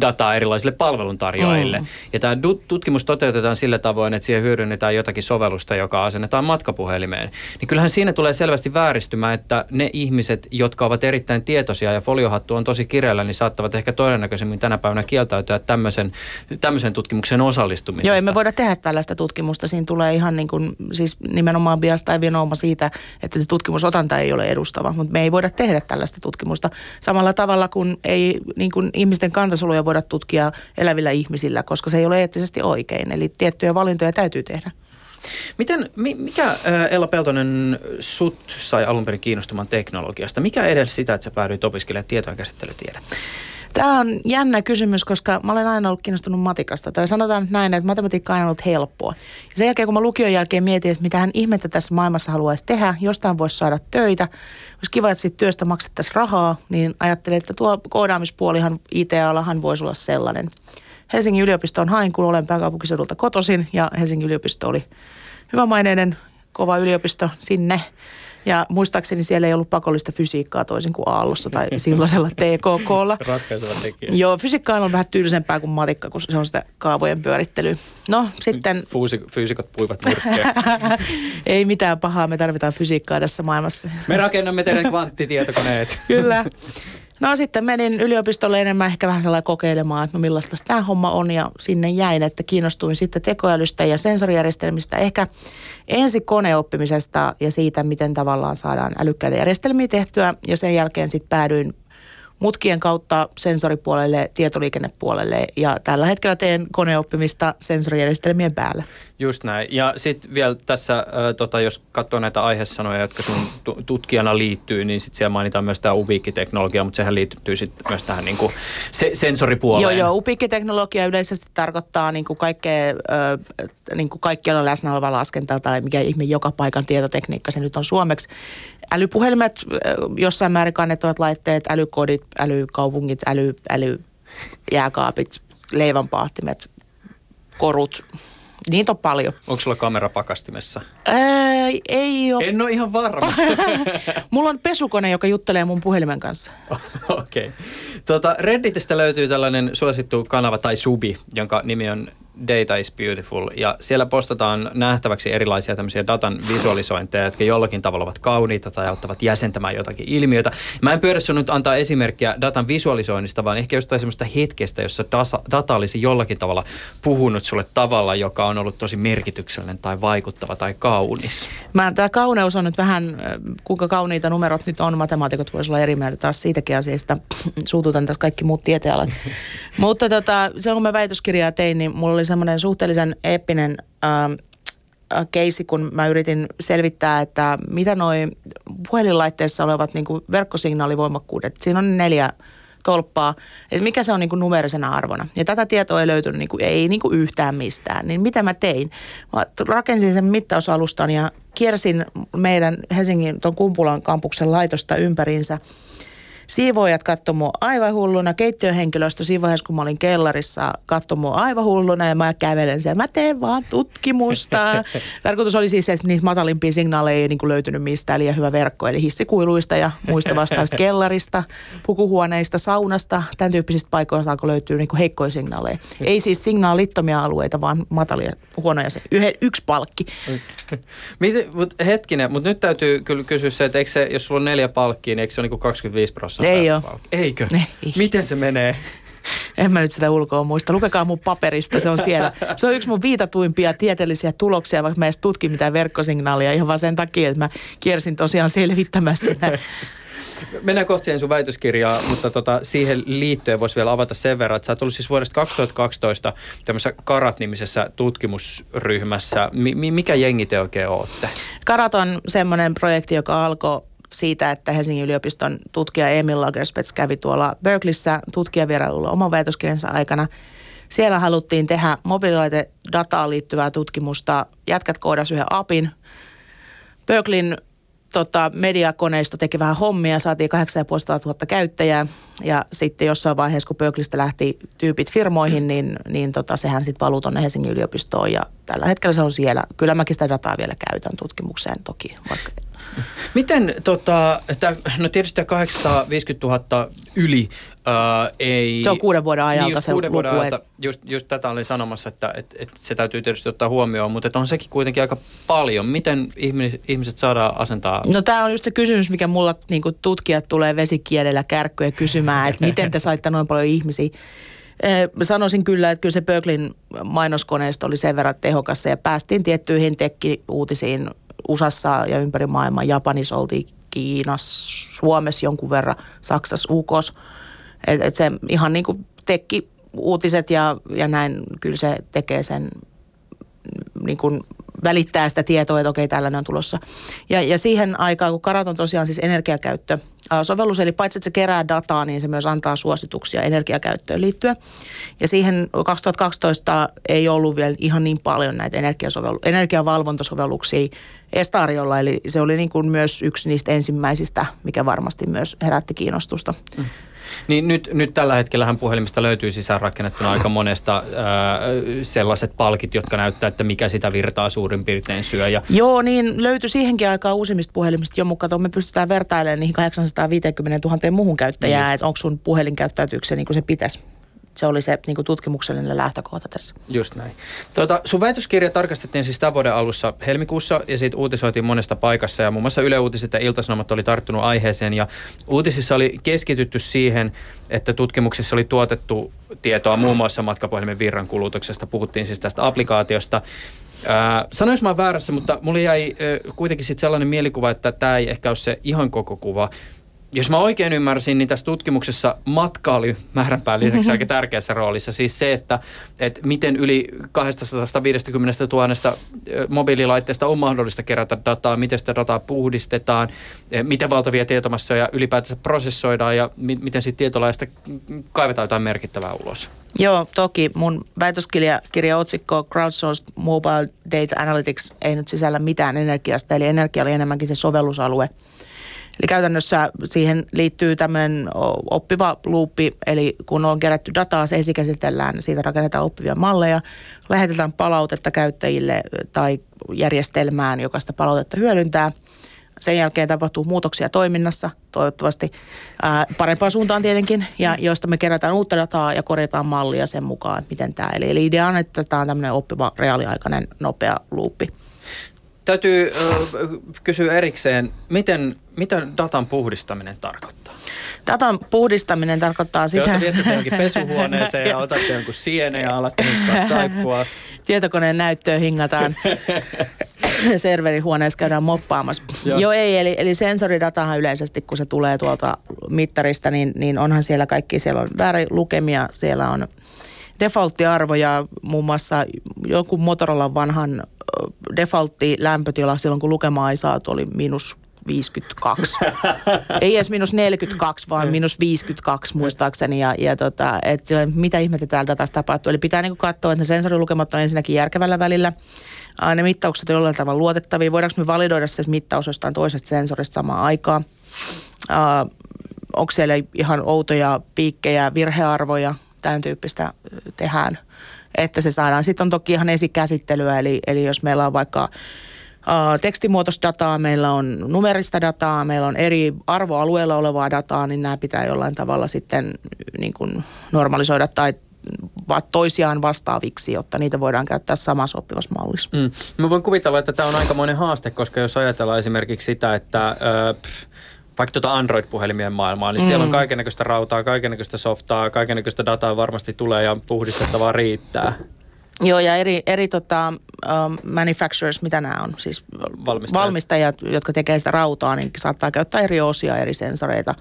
S3: dataa erilaisille palveluntarjoajille. Mm. Ja tämä tutkimus toteutetaan sillä tavoin, että siihen hyödynnetään jotakin sovellusta, joka asennetaan matkapuhelimeen. Niin kyllähän siinä tulee selvästi vääristymä, että ne ihmiset, jotka ovat erittäin tietoisia ja foliohattu on tosi kireellä, niin saattavat ehkä todennäköisemmin tänä päivänä kieltäytyä tämmöisen, tämmöisen tutkimuksen osallistumisesta.
S4: Joo, emme voida tehdä tällaista tutkimusta. Siinä tulee ihan niin kuin, siis nimenomaan bias tai vinooma siitä, että se tutkimusotanta ei ole edustava, mutta me ei voida tehdä tällaista tutkimusta samalla tavalla kuin ei niin kuin ihmisten kantasoluja voida tutkia elävillä ihmisillä, koska se ei ole eettisesti oikein. Eli tiettyjä valintoja täytyy tehdä.
S3: Miten, mikä Ella Peltonen sut sai alun perin kiinnostumaan teknologiasta? Mikä edelsi sitä, että sä päädyit opiskelemaan tietoa käsittelytiedettä?
S4: Tämä on jännä kysymys, koska mä olen aina ollut kiinnostunut matikasta. Tai sanotaan nyt näin, että matematiikka on aina ollut helppoa. Ja sen jälkeen, kun mä lukion jälkeen mietin, että mitä hän ihmettä tässä maailmassa haluaisi tehdä, jostain voisi saada töitä, olisi kiva, että siitä työstä maksettaisiin rahaa, niin ajattelin, että tuo koodaamispuolihan IT-alahan voisi olla sellainen. Helsingin yliopistoon hain, kun olen pääkaupunkiseudulta kotosin ja Helsingin yliopisto oli hyvämaineinen, kova yliopisto sinne. Ja muistaakseni siellä ei ollut pakollista fysiikkaa toisin kuin Aallossa tai silloisella TKKlla.
S3: Ratkaiseva tekijä.
S4: Joo, fysiikka on vähän tylsempää kuin matikka, kun se on sitä kaavojen pyörittelyä. No sitten...
S3: Fuusi, fyysikot puivat
S4: ei mitään pahaa, me tarvitaan fysiikkaa tässä maailmassa.
S3: me rakennamme teidän kvanttitietokoneet.
S4: Kyllä. No sitten menin yliopistolle enemmän ehkä vähän sellainen kokeilemaan, että no millaista tämä homma on ja sinne jäin, että kiinnostuin sitten tekoälystä ja sensorijärjestelmistä. Ehkä ensi koneoppimisesta ja siitä, miten tavallaan saadaan älykkäitä järjestelmiä tehtyä ja sen jälkeen sitten päädyin mutkien kautta sensoripuolelle, tietoliikennepuolelle ja tällä hetkellä teen koneoppimista sensorijärjestelmien päällä.
S3: Just näin. Ja sitten vielä tässä, äh, tota, jos katsoo näitä aihesanoja, jotka sun tutkijana liittyy, niin sitten siellä mainitaan myös tämä ubiikkiteknologia, mutta sehän liittyy sitten myös tähän niinku se, sensoripuoleen.
S4: Joo, joo. Ubiikkiteknologia yleisesti tarkoittaa niinku kaikkea, äh, niinku kaikkialla läsnä oleva laskenta tai mikä ihme joka paikan tietotekniikka se nyt on suomeksi. Älypuhelimet, jossain määrin kannettavat laitteet, älykodit, älykaupungit, äly, äly jääkaapit, leivänpaahtimet, korut, Niitä on paljon.
S3: Onko sulla kamera pakastimessa?
S4: Ää, ei ole.
S3: En ole ihan varma.
S4: Mulla on pesukone, joka juttelee mun puhelimen kanssa.
S3: Okei. Okay. Tota, Redditistä löytyy tällainen suosittu kanava tai subi, jonka nimi on Data is Beautiful ja siellä postataan nähtäväksi erilaisia tämmöisiä datan visualisointeja, jotka jollakin tavalla ovat kauniita tai auttavat jäsentämään jotakin ilmiötä. Mä en pyydä nyt antaa esimerkkiä datan visualisoinnista, vaan ehkä jostain semmoista hetkestä, jossa data, data olisi jollakin tavalla puhunut sulle tavalla, joka on ollut tosi merkityksellinen tai vaikuttava tai kaunis.
S4: Mä, tämä kauneus on nyt vähän, kuinka kauniita numerot nyt on, matemaatikot voisivat olla eri mieltä taas siitäkin asiasta. Suututan tässä kaikki muut tietealat. Mutta tota, silloin kun mä väitöskirjaa tein, niin mulla oli semmoinen suhteellisen eeppinen ähm, äh, keisi, kun mä yritin selvittää, että mitä noin puhelinlaitteessa olevat niin verkkosignaalivoimakkuudet, siinä on neljä tolppaa, että mikä se on niin kuin numerisena arvona. Ja tätä tietoa ei löytynyt niin kuin, ei niin kuin yhtään mistään. Niin mitä mä tein? Mä rakensin sen mittausalustan ja kiersin meidän Helsingin tuon Kumpulan kampuksen laitosta ympärinsä – Siivoojat katsoi mua aivan hulluna. Keittiöhenkilöstö siinä vaiheessa, kun mä olin kellarissa, katsoi mua aivan hulluna ja mä kävelen siellä. Mä teen vaan tutkimusta. Tarkoitus oli siis, että niitä matalimpia signaaleja ei niin kuin löytynyt mistään liian hyvä verkko. Eli hissikuiluista ja muista vastaavista kellarista, pukuhuoneista, saunasta, tämän tyyppisistä paikoista alkoi löytyä niin kuin heikkoja signaaleja. Ei siis signaalittomia alueita, vaan matalia huonoja. Yhden, yksi palkki.
S3: Miten, mut hetkinen, mutta nyt täytyy kyllä kysyä se, että eikö se, jos sulla on neljä palkkiä, niin eikö se ole niin 25 prosenttia?
S4: Ei ole.
S3: Eikö? Ei. Miten se menee?
S4: En mä nyt sitä ulkoa muista. Lukekaa mun paperista, se on siellä. Se on yksi mun viitatuimpia tieteellisiä tuloksia, vaikka mä edes tutkin mitään verkkosignaalia ihan vaan sen takia, että mä kiersin tosiaan selvittämässä
S3: Mennään kohti siihen sun väitöskirjaa, mutta tota, siihen liittyen voisi vielä avata sen verran, että sä oot ollut siis vuodesta 2012 tämmöisessä Karat-nimisessä tutkimusryhmässä. Mi- mikä jengi te oikein ootte?
S4: Karat on semmoinen projekti, joka alkoi siitä, että Helsingin yliopiston tutkija Emil Lagerspets kävi tuolla Berkeleyssä tutkijavierailulla oman väitöskirjansa aikana. Siellä haluttiin tehdä mobiililaitedataan liittyvää tutkimusta. Jätkät koodas yhden apin. Berkeleyn tota, mediakoneisto teki vähän hommia, saatiin 8500 käyttäjää ja sitten jossain vaiheessa, kun Berkeleystä lähti tyypit firmoihin, niin, niin tota, sehän sitten valuu tuonne Helsingin yliopistoon ja tällä hetkellä se on siellä. Kyllä mäkin sitä dataa vielä käytän tutkimukseen toki, vaikka
S3: Miten, tota, että, no tietysti tämä 850 000 yli ää, ei...
S4: Se on kuuden vuoden ajalta
S3: niin just
S4: se
S3: kuuden vuoden
S4: luku,
S3: ajalta, just, just tätä olin sanomassa, että että että se täytyy tietysti ottaa huomioon, mutta on sekin kuitenkin aika paljon. Miten ihmiset, ihmiset saadaan asentaa?
S4: No tämä on just se kysymys, mikä mulla niin tutkijat tulee vesikielellä kärkkyä kysymään, että miten te saitte noin paljon ihmisiä. Eh, Sanoisin kyllä, että kyllä se Berkeleyn mainoskoneisto oli sen verran tehokas ja päästiin tiettyihin tekki-uutisiin USAssa ja ympäri maailmaa. Japanissa oltiin, Kiinassa, Suomessa jonkun verran, Saksassa, UKos. Et, et se ihan niin kuin tekki-uutiset ja, ja näin, kyllä se tekee sen niin kuin välittää sitä tietoa, että okei, tällainen on tulossa. Ja, ja siihen aikaan, kun Karat on tosiaan siis energiakäyttö ää, sovellus, eli paitsi että se kerää dataa, niin se myös antaa suosituksia energiakäyttöön liittyen. Ja siihen 2012 ei ollut vielä ihan niin paljon näitä energiasovellu- energiavalvontasovelluksia edes tarjolla, eli se oli niin kuin myös yksi niistä ensimmäisistä, mikä varmasti myös herätti kiinnostusta. Mm.
S3: Niin nyt, nyt tällä hetkellähän puhelimista löytyy sisäänrakennettuna aika monesta ää, sellaiset palkit, jotka näyttää, että mikä sitä virtaa suurin piirtein syö. Ja...
S4: Joo, niin löytyi siihenkin aikaan uusimmista puhelimista jo mukaan. Me pystytään vertailemaan niihin 850 000 muuhun käyttäjään, niin että onko sun puhelin käyttäytyykö se niin kuin se pitäisi se oli se niin kuin tutkimuksellinen lähtökohta tässä.
S3: Just näin. Tuota, sun väitöskirja tarkastettiin siis tämän vuoden alussa helmikuussa ja siitä uutisoitiin monesta paikassa ja muun muassa Yle Uutiset ja Iltasanomat oli tarttunut aiheeseen ja uutisissa oli keskitytty siihen, että tutkimuksissa oli tuotettu tietoa muun muassa matkapuhelimen virran kulutuksesta. Puhuttiin siis tästä applikaatiosta. Äh, sanois mä väärässä, mutta mulla jäi äh, kuitenkin sitten sellainen mielikuva, että tämä ei ehkä ole se ihan koko kuva jos mä oikein ymmärsin, niin tässä tutkimuksessa matka oli määränpään lisäksi aika tärkeässä roolissa. Siis se, että, että miten yli 250 000 mobiililaitteesta on mahdollista kerätä dataa, miten sitä dataa puhdistetaan, miten valtavia tietomassoja ylipäätänsä prosessoidaan ja mi- miten siitä tietolaista kaivetaan jotain merkittävää ulos.
S4: Joo, toki mun väitöskirja kirja otsikko Crowdsourced Mobile Data Analytics ei nyt sisällä mitään energiasta, eli energia oli enemmänkin se sovellusalue – Eli käytännössä siihen liittyy tämmöinen oppiva luuppi, eli kun on kerätty dataa, se esikäsitellään, siitä rakennetaan oppivia malleja, lähetetään palautetta käyttäjille tai järjestelmään, joka sitä palautetta hyödyntää. Sen jälkeen tapahtuu muutoksia toiminnassa, toivottavasti ää, parempaan suuntaan tietenkin, ja josta me kerätään uutta dataa ja korjataan mallia sen mukaan, että miten tämä. Eli, eli idea on, että tämä on tämmöinen oppiva, reaaliaikainen, nopea luuppi.
S3: Täytyy kysyä erikseen, miten, mitä datan puhdistaminen tarkoittaa?
S4: Datan puhdistaminen tarkoittaa sitä...
S3: Jos viette sen jonkin pesuhuoneeseen ja otatte jonkun sienen ja alatte saippua.
S4: Tietokoneen näyttöön hingataan. serverihuoneessa käydään moppaamassa. Joo, Joo ei, eli, eli sensoridatahan yleisesti, kun se tulee tuolta mittarista, niin, niin onhan siellä kaikki, siellä on väärä lukemia, siellä on defaulttiarvoja, muun muassa joku Motorola vanhan defaultti lämpötila silloin, kun lukemaa ei saatu, oli miinus 52. ei edes minus 42, vaan minus 52 muistaakseni. Ja, ja tota, et mitä ihmettä täällä datassa tapahtuu. Eli pitää niinku katsoa, että ne sensorilukemat on ensinnäkin järkevällä välillä. Ne mittaukset on jollain tavalla luotettavia. Voidaanko me validoida se mittaus jostain toisesta sensorista samaan aikaan? Uh, onko siellä ihan outoja piikkejä, virhearvoja, tämän tyyppistä tehdään – että se saadaan. Sitten on toki ihan esikäsittelyä, eli, eli jos meillä on vaikka tekstimuotoista dataa, meillä on numerista dataa, meillä on eri arvoalueella olevaa dataa, niin nämä pitää jollain tavalla sitten niin kuin normalisoida tai toisiaan vastaaviksi, jotta niitä voidaan käyttää samassa oppivassa mallissa. Mm.
S3: Mä voin kuvitella, että tämä on aikamoinen haaste, koska jos ajatellaan esimerkiksi sitä, että äh, vaikka tuota Android-puhelimien maailmaa, niin mm. siellä on mm. kaikenlaista rautaa, kaikenlaista softaa, kaikenlaista dataa varmasti tulee ja puhdistettavaa riittää.
S4: Joo, ja eri, eri tota, um, manufacturers, mitä nämä on, siis valmistajat. valmistajat, jotka tekee sitä rautaa, niin saattaa käyttää eri osia, eri sensoreita.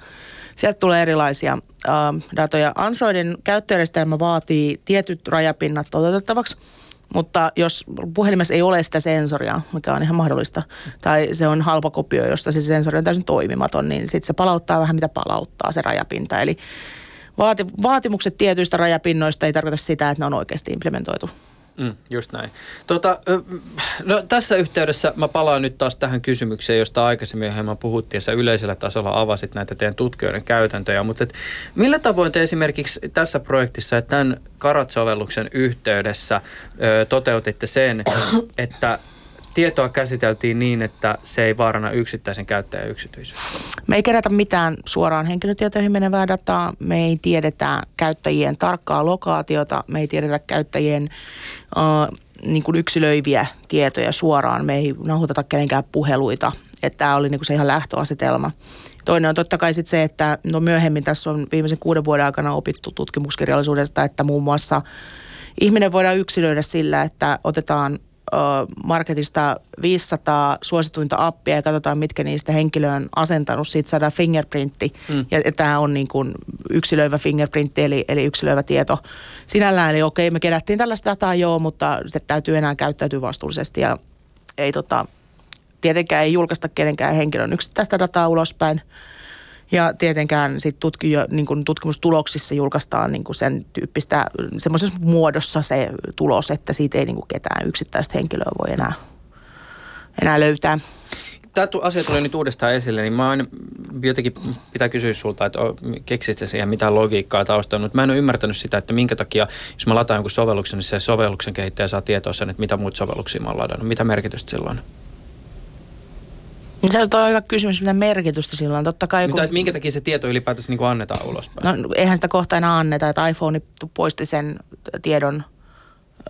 S4: Sieltä tulee erilaisia um, datoja. Androidin käyttöjärjestelmä vaatii tietyt rajapinnat toteutettavaksi – mutta jos puhelimessa ei ole sitä sensoria, mikä on ihan mahdollista, tai se on halpa kopio, josta se sensori on täysin toimimaton, niin sitten se palauttaa vähän mitä palauttaa se rajapinta. Eli vaati, vaatimukset tietyistä rajapinnoista ei tarkoita sitä, että ne on oikeasti implementoitu.
S3: Mm, just näin. Tota, no, tässä yhteydessä mä palaan nyt taas tähän kysymykseen, josta aikaisemmin hieman puhuttiin, ja sä yleisellä tasolla avasit näitä teidän tutkijoiden käytäntöjä, mutta et, millä tavoin te esimerkiksi tässä projektissa ja tämän Karat-sovelluksen yhteydessä ö, toteutitte sen, että tietoa käsiteltiin niin, että se ei vaarana yksittäisen käyttäjän yksityisyyttä?
S4: Me ei kerätä mitään suoraan henkilötietoihin menevää dataa. Me ei tiedetä käyttäjien tarkkaa lokaatiota. Me ei tiedetä käyttäjien uh, niin kuin yksilöiviä tietoja suoraan. Me ei nauhoiteta kenenkään puheluita. Että tämä oli niin kuin se ihan lähtöasetelma. Toinen on totta kai sit se, että no myöhemmin tässä on viimeisen kuuden vuoden aikana opittu tutkimuskirjallisuudesta, että muun muassa ihminen voidaan yksilöidä sillä, että otetaan marketista 500 suosituinta appia ja katsotaan, mitkä niistä henkilö on asentanut. Siitä saadaan fingerprintti mm. ja, ja tämä on niin kuin yksilöivä fingerprintti eli, eli yksilöivä tieto sinällään. Eli okei, me kerättiin tällaista dataa joo, mutta se täytyy enää käyttäytyä vastuullisesti ja ei tota, tietenkään ei julkaista kenenkään henkilön yksittäistä dataa ulospäin. Ja tietenkään sit tutki, niin kun tutkimustuloksissa julkaistaan niin sen tyyppistä, semmoisessa muodossa se tulos, että siitä ei niin ketään yksittäistä henkilöä voi enää, enää löytää.
S3: Tämä asia tuli nyt uudestaan esille, niin mä aina jotenkin pitää kysyä sulta, että keksitte siihen mitään logiikkaa taustalla, mutta mä en ole ymmärtänyt sitä, että minkä takia, jos mä lataan jonkun sovelluksen, niin se sovelluksen kehittäjä saa tietoa sen, että mitä muut sovelluksia mä oon ladannut. Mitä merkitystä silloin?
S4: Se on hyvä kysymys, mitä merkitystä sillä on. Totta kai,
S3: kun... minkä takia se tieto ylipäätänsä niin annetaan ulospäin?
S4: No, eihän sitä kohta enää anneta, että iPhone poisti sen tiedon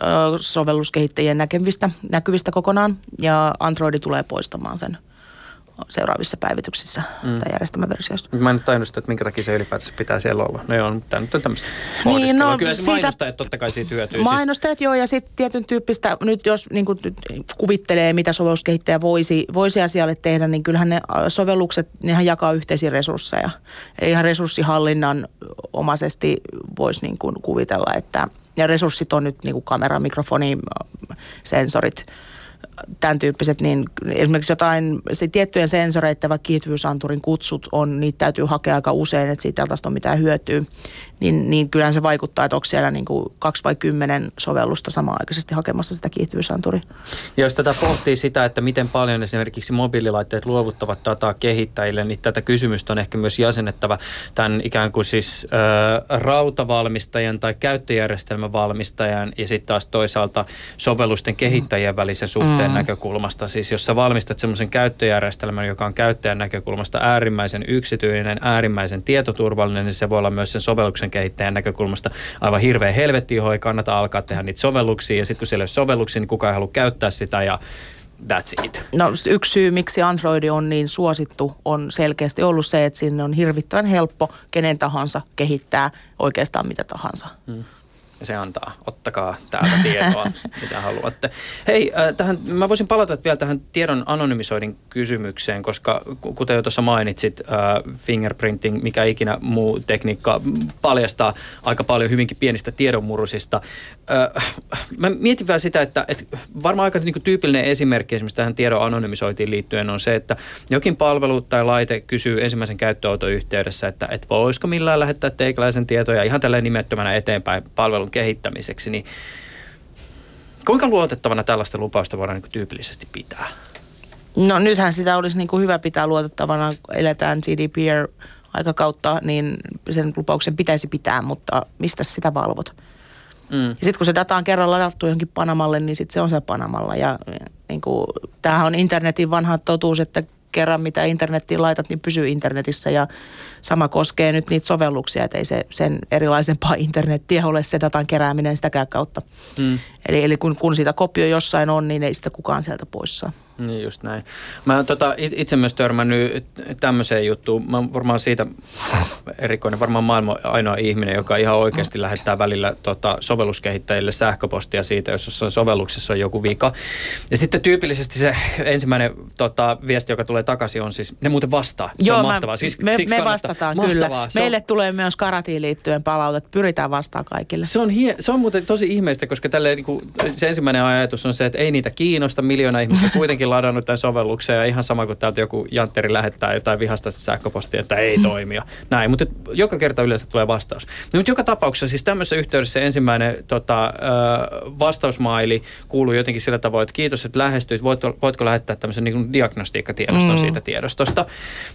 S4: ö, sovelluskehittäjien näkyvistä, näkyvistä kokonaan ja Android tulee poistamaan sen – seuraavissa päivityksissä mm. tai järjestelmäversioissa.
S3: Mä en nyt tajunnut että minkä takia se ylipäätänsä pitää siellä olla. No joo, tämä nyt on tämmöistä
S4: niin, no,
S3: Kyllä se siitä, että totta kai siitä hyötyy.
S4: Mainostajat siis. joo, ja sitten tietyn tyyppistä, nyt jos niin kuin, kuvittelee, mitä sovelluskehittäjä voisi, voisi asialle tehdä, niin kyllähän ne sovellukset, nehän jakaa yhteisiä resursseja. Eli ihan resurssihallinnan omaisesti voisi niin kuin kuvitella, että ja resurssit on nyt niin kuin kamera, mikrofoni, sensorit – tämän tyyppiset, niin esimerkiksi jotain se tiettyjen sensoreiden, vaikka kiihtyvyysanturin kutsut on, niitä täytyy hakea aika usein, että siitä tästä on mitään hyötyä niin, niin kyllähän se vaikuttaa, että onko siellä niin kuin kaksi vai kymmenen sovellusta samaaikaisesti hakemassa sitä kiihtyvyysanturia.
S3: Ja jos tätä pohtii sitä, että miten paljon esimerkiksi mobiililaitteet luovuttavat dataa kehittäjille, niin tätä kysymystä on ehkä myös jäsennettävä tämän ikään kuin siis äh, rautavalmistajan tai käyttöjärjestelmävalmistajan ja sitten taas toisaalta sovellusten kehittäjien välisen suhteen mm. näkökulmasta. Siis jos sä valmistat semmoisen käyttöjärjestelmän, joka on käyttäjän näkökulmasta äärimmäisen yksityinen, äärimmäisen tietoturvallinen, niin se voi olla myös sen sovelluksen sovelluksen kehittäjän näkökulmasta aivan hirveä helvetti, johon ei kannata alkaa tehdä niitä sovelluksia. Ja sitten kun siellä ei ole sovelluksia, niin kukaan ei halua käyttää sitä ja That's it.
S4: No yksi syy, miksi Android on niin suosittu, on selkeästi ollut se, että sinne on hirvittävän helppo kenen tahansa kehittää oikeastaan mitä tahansa. Hmm
S3: se antaa. Ottakaa täältä tietoa, mitä haluatte. Hei, äh, tähän, mä voisin palata vielä tähän tiedon anonymisoidin kysymykseen, koska kuten jo tuossa mainitsit, äh, fingerprinting, mikä ikinä muu tekniikka paljastaa aika paljon hyvinkin pienistä tiedonmurusista. Äh, mä mietin vielä sitä, että, että varmaan aika niin tyypillinen esimerkki esimerkiksi tähän tiedon anonymisointiin liittyen on se, että jokin palvelu tai laite kysyy ensimmäisen käyttöauton yhteydessä, että, että voisiko millään lähettää teikäläisen tietoja ihan tällä nimettömänä eteenpäin palvelun palvelun kehittämiseksi, niin kuinka luotettavana tällaista lupausta voidaan niin tyypillisesti pitää?
S4: No nythän sitä olisi niin kuin hyvä pitää luotettavana, eletään GDPR-aikakautta, niin sen lupauksen pitäisi pitää, mutta mistä sitä valvot? Mm. Ja sitten kun se data on kerran ladattu johonkin Panamalle, niin sitten se on se Panamalla. Ja niin kuin, tämähän on internetin vanha totuus, että kerran mitä internettiin laitat, niin pysyy internetissä ja sama koskee nyt niitä sovelluksia, että ei se sen erilaisempaa internettiä ole se datan kerääminen sitäkään kautta. Mm. Eli, eli kun, kun siitä kopio jossain on, niin ei sitä kukaan sieltä pois saa.
S3: Niin just näin. Mä tota, itse myös törmännyt tämmöiseen juttuun. Mä oon varmaan siitä erikoinen, varmaan maailman ainoa ihminen, joka ihan oikeasti lähettää välillä tota, sovelluskehittäjille sähköpostia siitä, jos jossain sovelluksessa on joku vika. Ja sitten tyypillisesti se ensimmäinen tota, viesti, joka tulee takaisin, on siis, ne muuten vastaa. Se
S4: Joo,
S3: on mahtavaa.
S4: Siis, me, me vastataan mahtavaa. kyllä. Meille on, tulee myös karatiin liittyen palautet. Pyritään vastaan kaikille.
S3: Se on, hie, se on muuten tosi ihmeistä, koska tälle, niin kuin, se ensimmäinen ajatus on se, että ei niitä kiinnosta. Miljoona ihmistä kuitenkin itsekin ladannut tämän sovelluksen ja ihan sama kuin täältä joku jantteri lähettää jotain vihasta sähköpostia, että ei toimi ja näin. Mutta joka kerta yleensä tulee vastaus. No, mutta joka tapauksessa siis tämmöisessä yhteydessä ensimmäinen tota, vastausmaili kuuluu jotenkin sillä tavoin, että kiitos, että lähestyit. Voitko, voitko lähettää tämmöisen niin diagnostiikkatiedoston mm. siitä tiedostosta?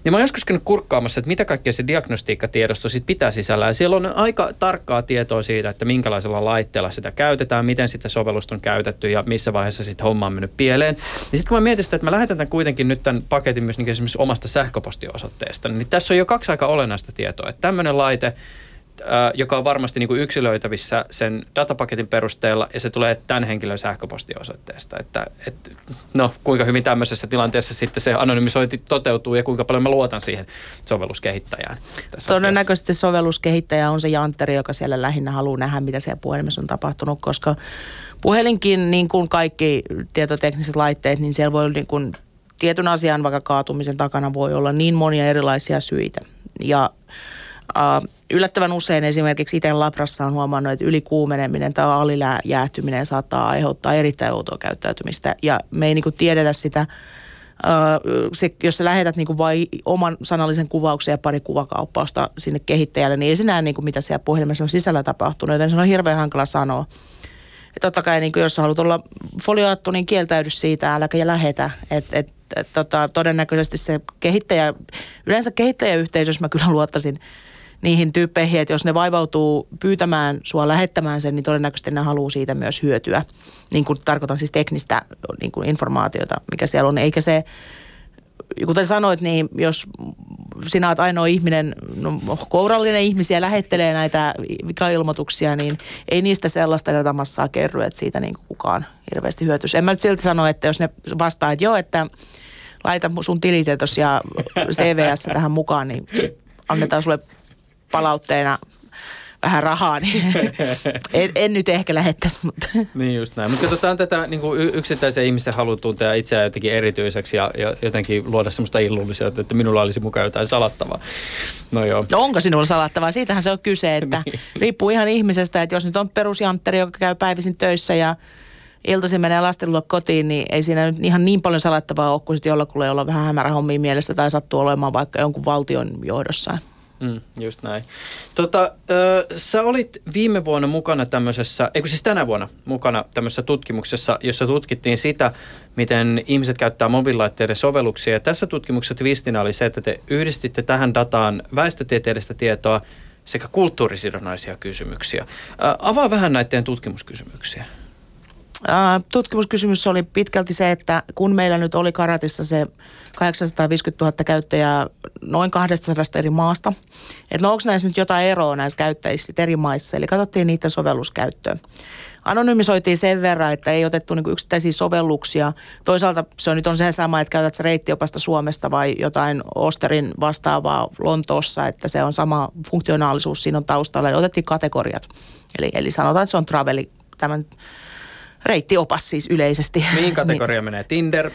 S3: Ja mä oon joskus käynyt kurkkaamassa, että mitä kaikkea se diagnostiikkatiedosto sitten pitää sisällä. Ja siellä on aika tarkkaa tietoa siitä, että minkälaisella laitteella sitä käytetään, miten sitä sovellusta on käytetty ja missä vaiheessa sitten homma on mennyt pieleen. Ja sitten kun mä mietin sitä, että mä lähetän tämän kuitenkin nyt tämän paketin myös niin esimerkiksi omasta sähköpostiosoitteesta, niin tässä on jo kaksi aika olennaista tietoa. Että tämmöinen laite joka on varmasti niin kuin yksilöitävissä sen datapaketin perusteella, ja se tulee tämän henkilön sähköpostiosoitteesta. Että, et, no, kuinka hyvin tämmöisessä tilanteessa sitten se anonymisointi toteutuu, ja kuinka paljon mä luotan siihen sovelluskehittäjään.
S4: Todennäköisesti asiassa. sovelluskehittäjä on se jantteri, joka siellä lähinnä haluaa nähdä, mitä siellä puhelimessa on tapahtunut, koska puhelinkin, niin kuin kaikki tietotekniset laitteet, niin siellä voi niin kuin tietyn asian vaikka kaatumisen takana voi olla niin monia erilaisia syitä. Ja Uh, yllättävän usein esimerkiksi itse labrassa on huomannut, että ylikuumeneminen tai alilääjäähtyminen saattaa aiheuttaa erittäin outoa käyttäytymistä ja me ei niin kuin tiedetä sitä, Uh, se, jos sä lähetät niin vain oman sanallisen kuvauksen ja pari kuvakauppausta sinne kehittäjälle, niin ei näe niin kuin mitä siellä puhelimessa on sisällä tapahtunut, joten se on hirveän hankala sanoa. Ja totta kai niin kuin jos haluat olla folioattu, niin kieltäydy siitä, äläkä lähetä. Et, et, et, tota, todennäköisesti se kehittäjä, yleensä kehittäjäyhteisössä mä kyllä luottaisin niihin tyyppeihin, että jos ne vaivautuu pyytämään sua lähettämään sen, niin todennäköisesti ne haluaa siitä myös hyötyä. Niin kuin tarkoitan siis teknistä niin kuin informaatiota, mikä siellä on. Eikä se, kuten sanoit, niin jos sinä olet ainoa ihminen, no, kourallinen ihmisiä lähettelee näitä vikailmoituksia, niin ei niistä sellaista datamassaa kerry, että siitä niin kukaan hirveästi hyötyisi. En mä nyt silti sano, että jos ne vastaa, että joo, että laita sun tilitietos ja CVS tähän mukaan, niin annetaan sulle palautteena vähän rahaa, niin en, en nyt ehkä lähettäisi. Mutta.
S3: Niin just näin. Mutta katsotaan tätä niin kuin yksittäisen ihmisen halu tuntea itseään jotenkin erityiseksi ja, ja jotenkin luoda semmoista illuusiota, että minulla olisi mukaan jotain salattavaa. No joo.
S4: No onko sinulla salattavaa? Siitähän se on kyse, että niin. riippuu ihan ihmisestä, että jos nyt on perusjantteri, joka käy päivisin töissä ja iltaisin menee lasten luo kotiin, niin ei siinä nyt ihan niin paljon salattavaa ole kuin sitten jollakulla, jolla on vähän hämärä hommia mielessä tai sattuu olemaan vaikka jonkun valtion johdossa.
S3: Mm, just näin. Tota, ö, sä olit viime vuonna mukana tämmöisessä, eikö siis tänä vuonna mukana tämmöisessä tutkimuksessa, jossa tutkittiin sitä, miten ihmiset käyttää mobiililaitteiden sovelluksia. Ja tässä tutkimuksessa twistinä oli se, että te yhdistitte tähän dataan väestötieteellistä tietoa sekä kulttuurisidonnaisia kysymyksiä. Ö, avaa vähän näiden tutkimuskysymyksiä.
S4: Tutkimuskysymys oli pitkälti se, että kun meillä nyt oli Karatissa se 850 000 käyttäjää noin 200 eri maasta, että no onko näissä nyt jotain eroa näissä käyttäjissä eri maissa, eli katsottiin niiden sovelluskäyttöä. Anonymisoitiin sen verran, että ei otettu niinku yksittäisiä sovelluksia. Toisaalta se on nyt on se sama, että käytät reittiopasta Suomesta vai jotain Osterin vastaavaa Lontoossa, että se on sama funktionaalisuus siinä on taustalla. Ja otettiin kategoriat. Eli, eli sanotaan, että se on traveli, tämän reittiopas siis yleisesti.
S3: Mihin kategoria niin. menee? Tinder?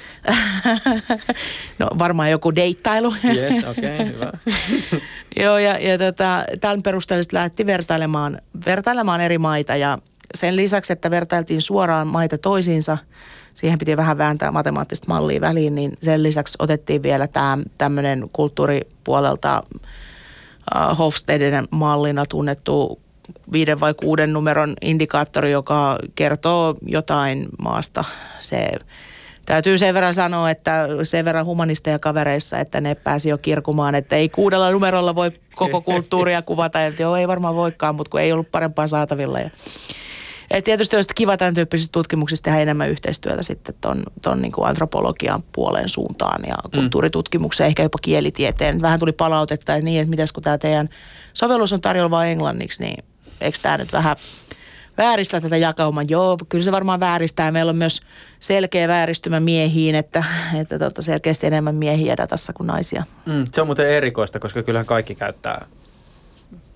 S4: no varmaan joku deittailu.
S3: Yes, okei, okay, hyvä.
S4: Joo, ja, ja tota, tämän perusteella lähti vertailemaan, vertailemaan eri maita ja sen lisäksi, että vertailtiin suoraan maita toisiinsa, siihen piti vähän vääntää matemaattista mallia väliin, niin sen lisäksi otettiin vielä tämä tämmöinen kulttuuripuolelta uh, Hofstedin mallina tunnettu viiden vai kuuden numeron indikaattori, joka kertoo jotain maasta. Se täytyy sen verran sanoa, että sen verran humanisteja kavereissa, että ne pääsi jo kirkumaan, että ei kuudella numerolla voi koko kulttuuria kuvata. Että joo, ei varmaan voikaan, mutta kun ei ollut parempaa saatavilla. Ja et tietysti olisi kiva tämän tyyppisistä tutkimuksista tehdä enemmän yhteistyötä sitten ton, ton niin kuin antropologian puolen suuntaan ja mm. kulttuuritutkimukseen, ehkä jopa kielitieteen. Vähän tuli palautetta, että niin, että mitäs kun tämä teidän sovellus on tarjolla vain englanniksi, niin eikö tämä nyt vähän vääristä tätä jakauman? Joo, kyllä se varmaan vääristää. Meillä on myös selkeä vääristymä miehiin, että, että tota selkeästi enemmän miehiä datassa kuin naisia.
S3: Mm, se on muuten erikoista, koska kyllähän kaikki käyttää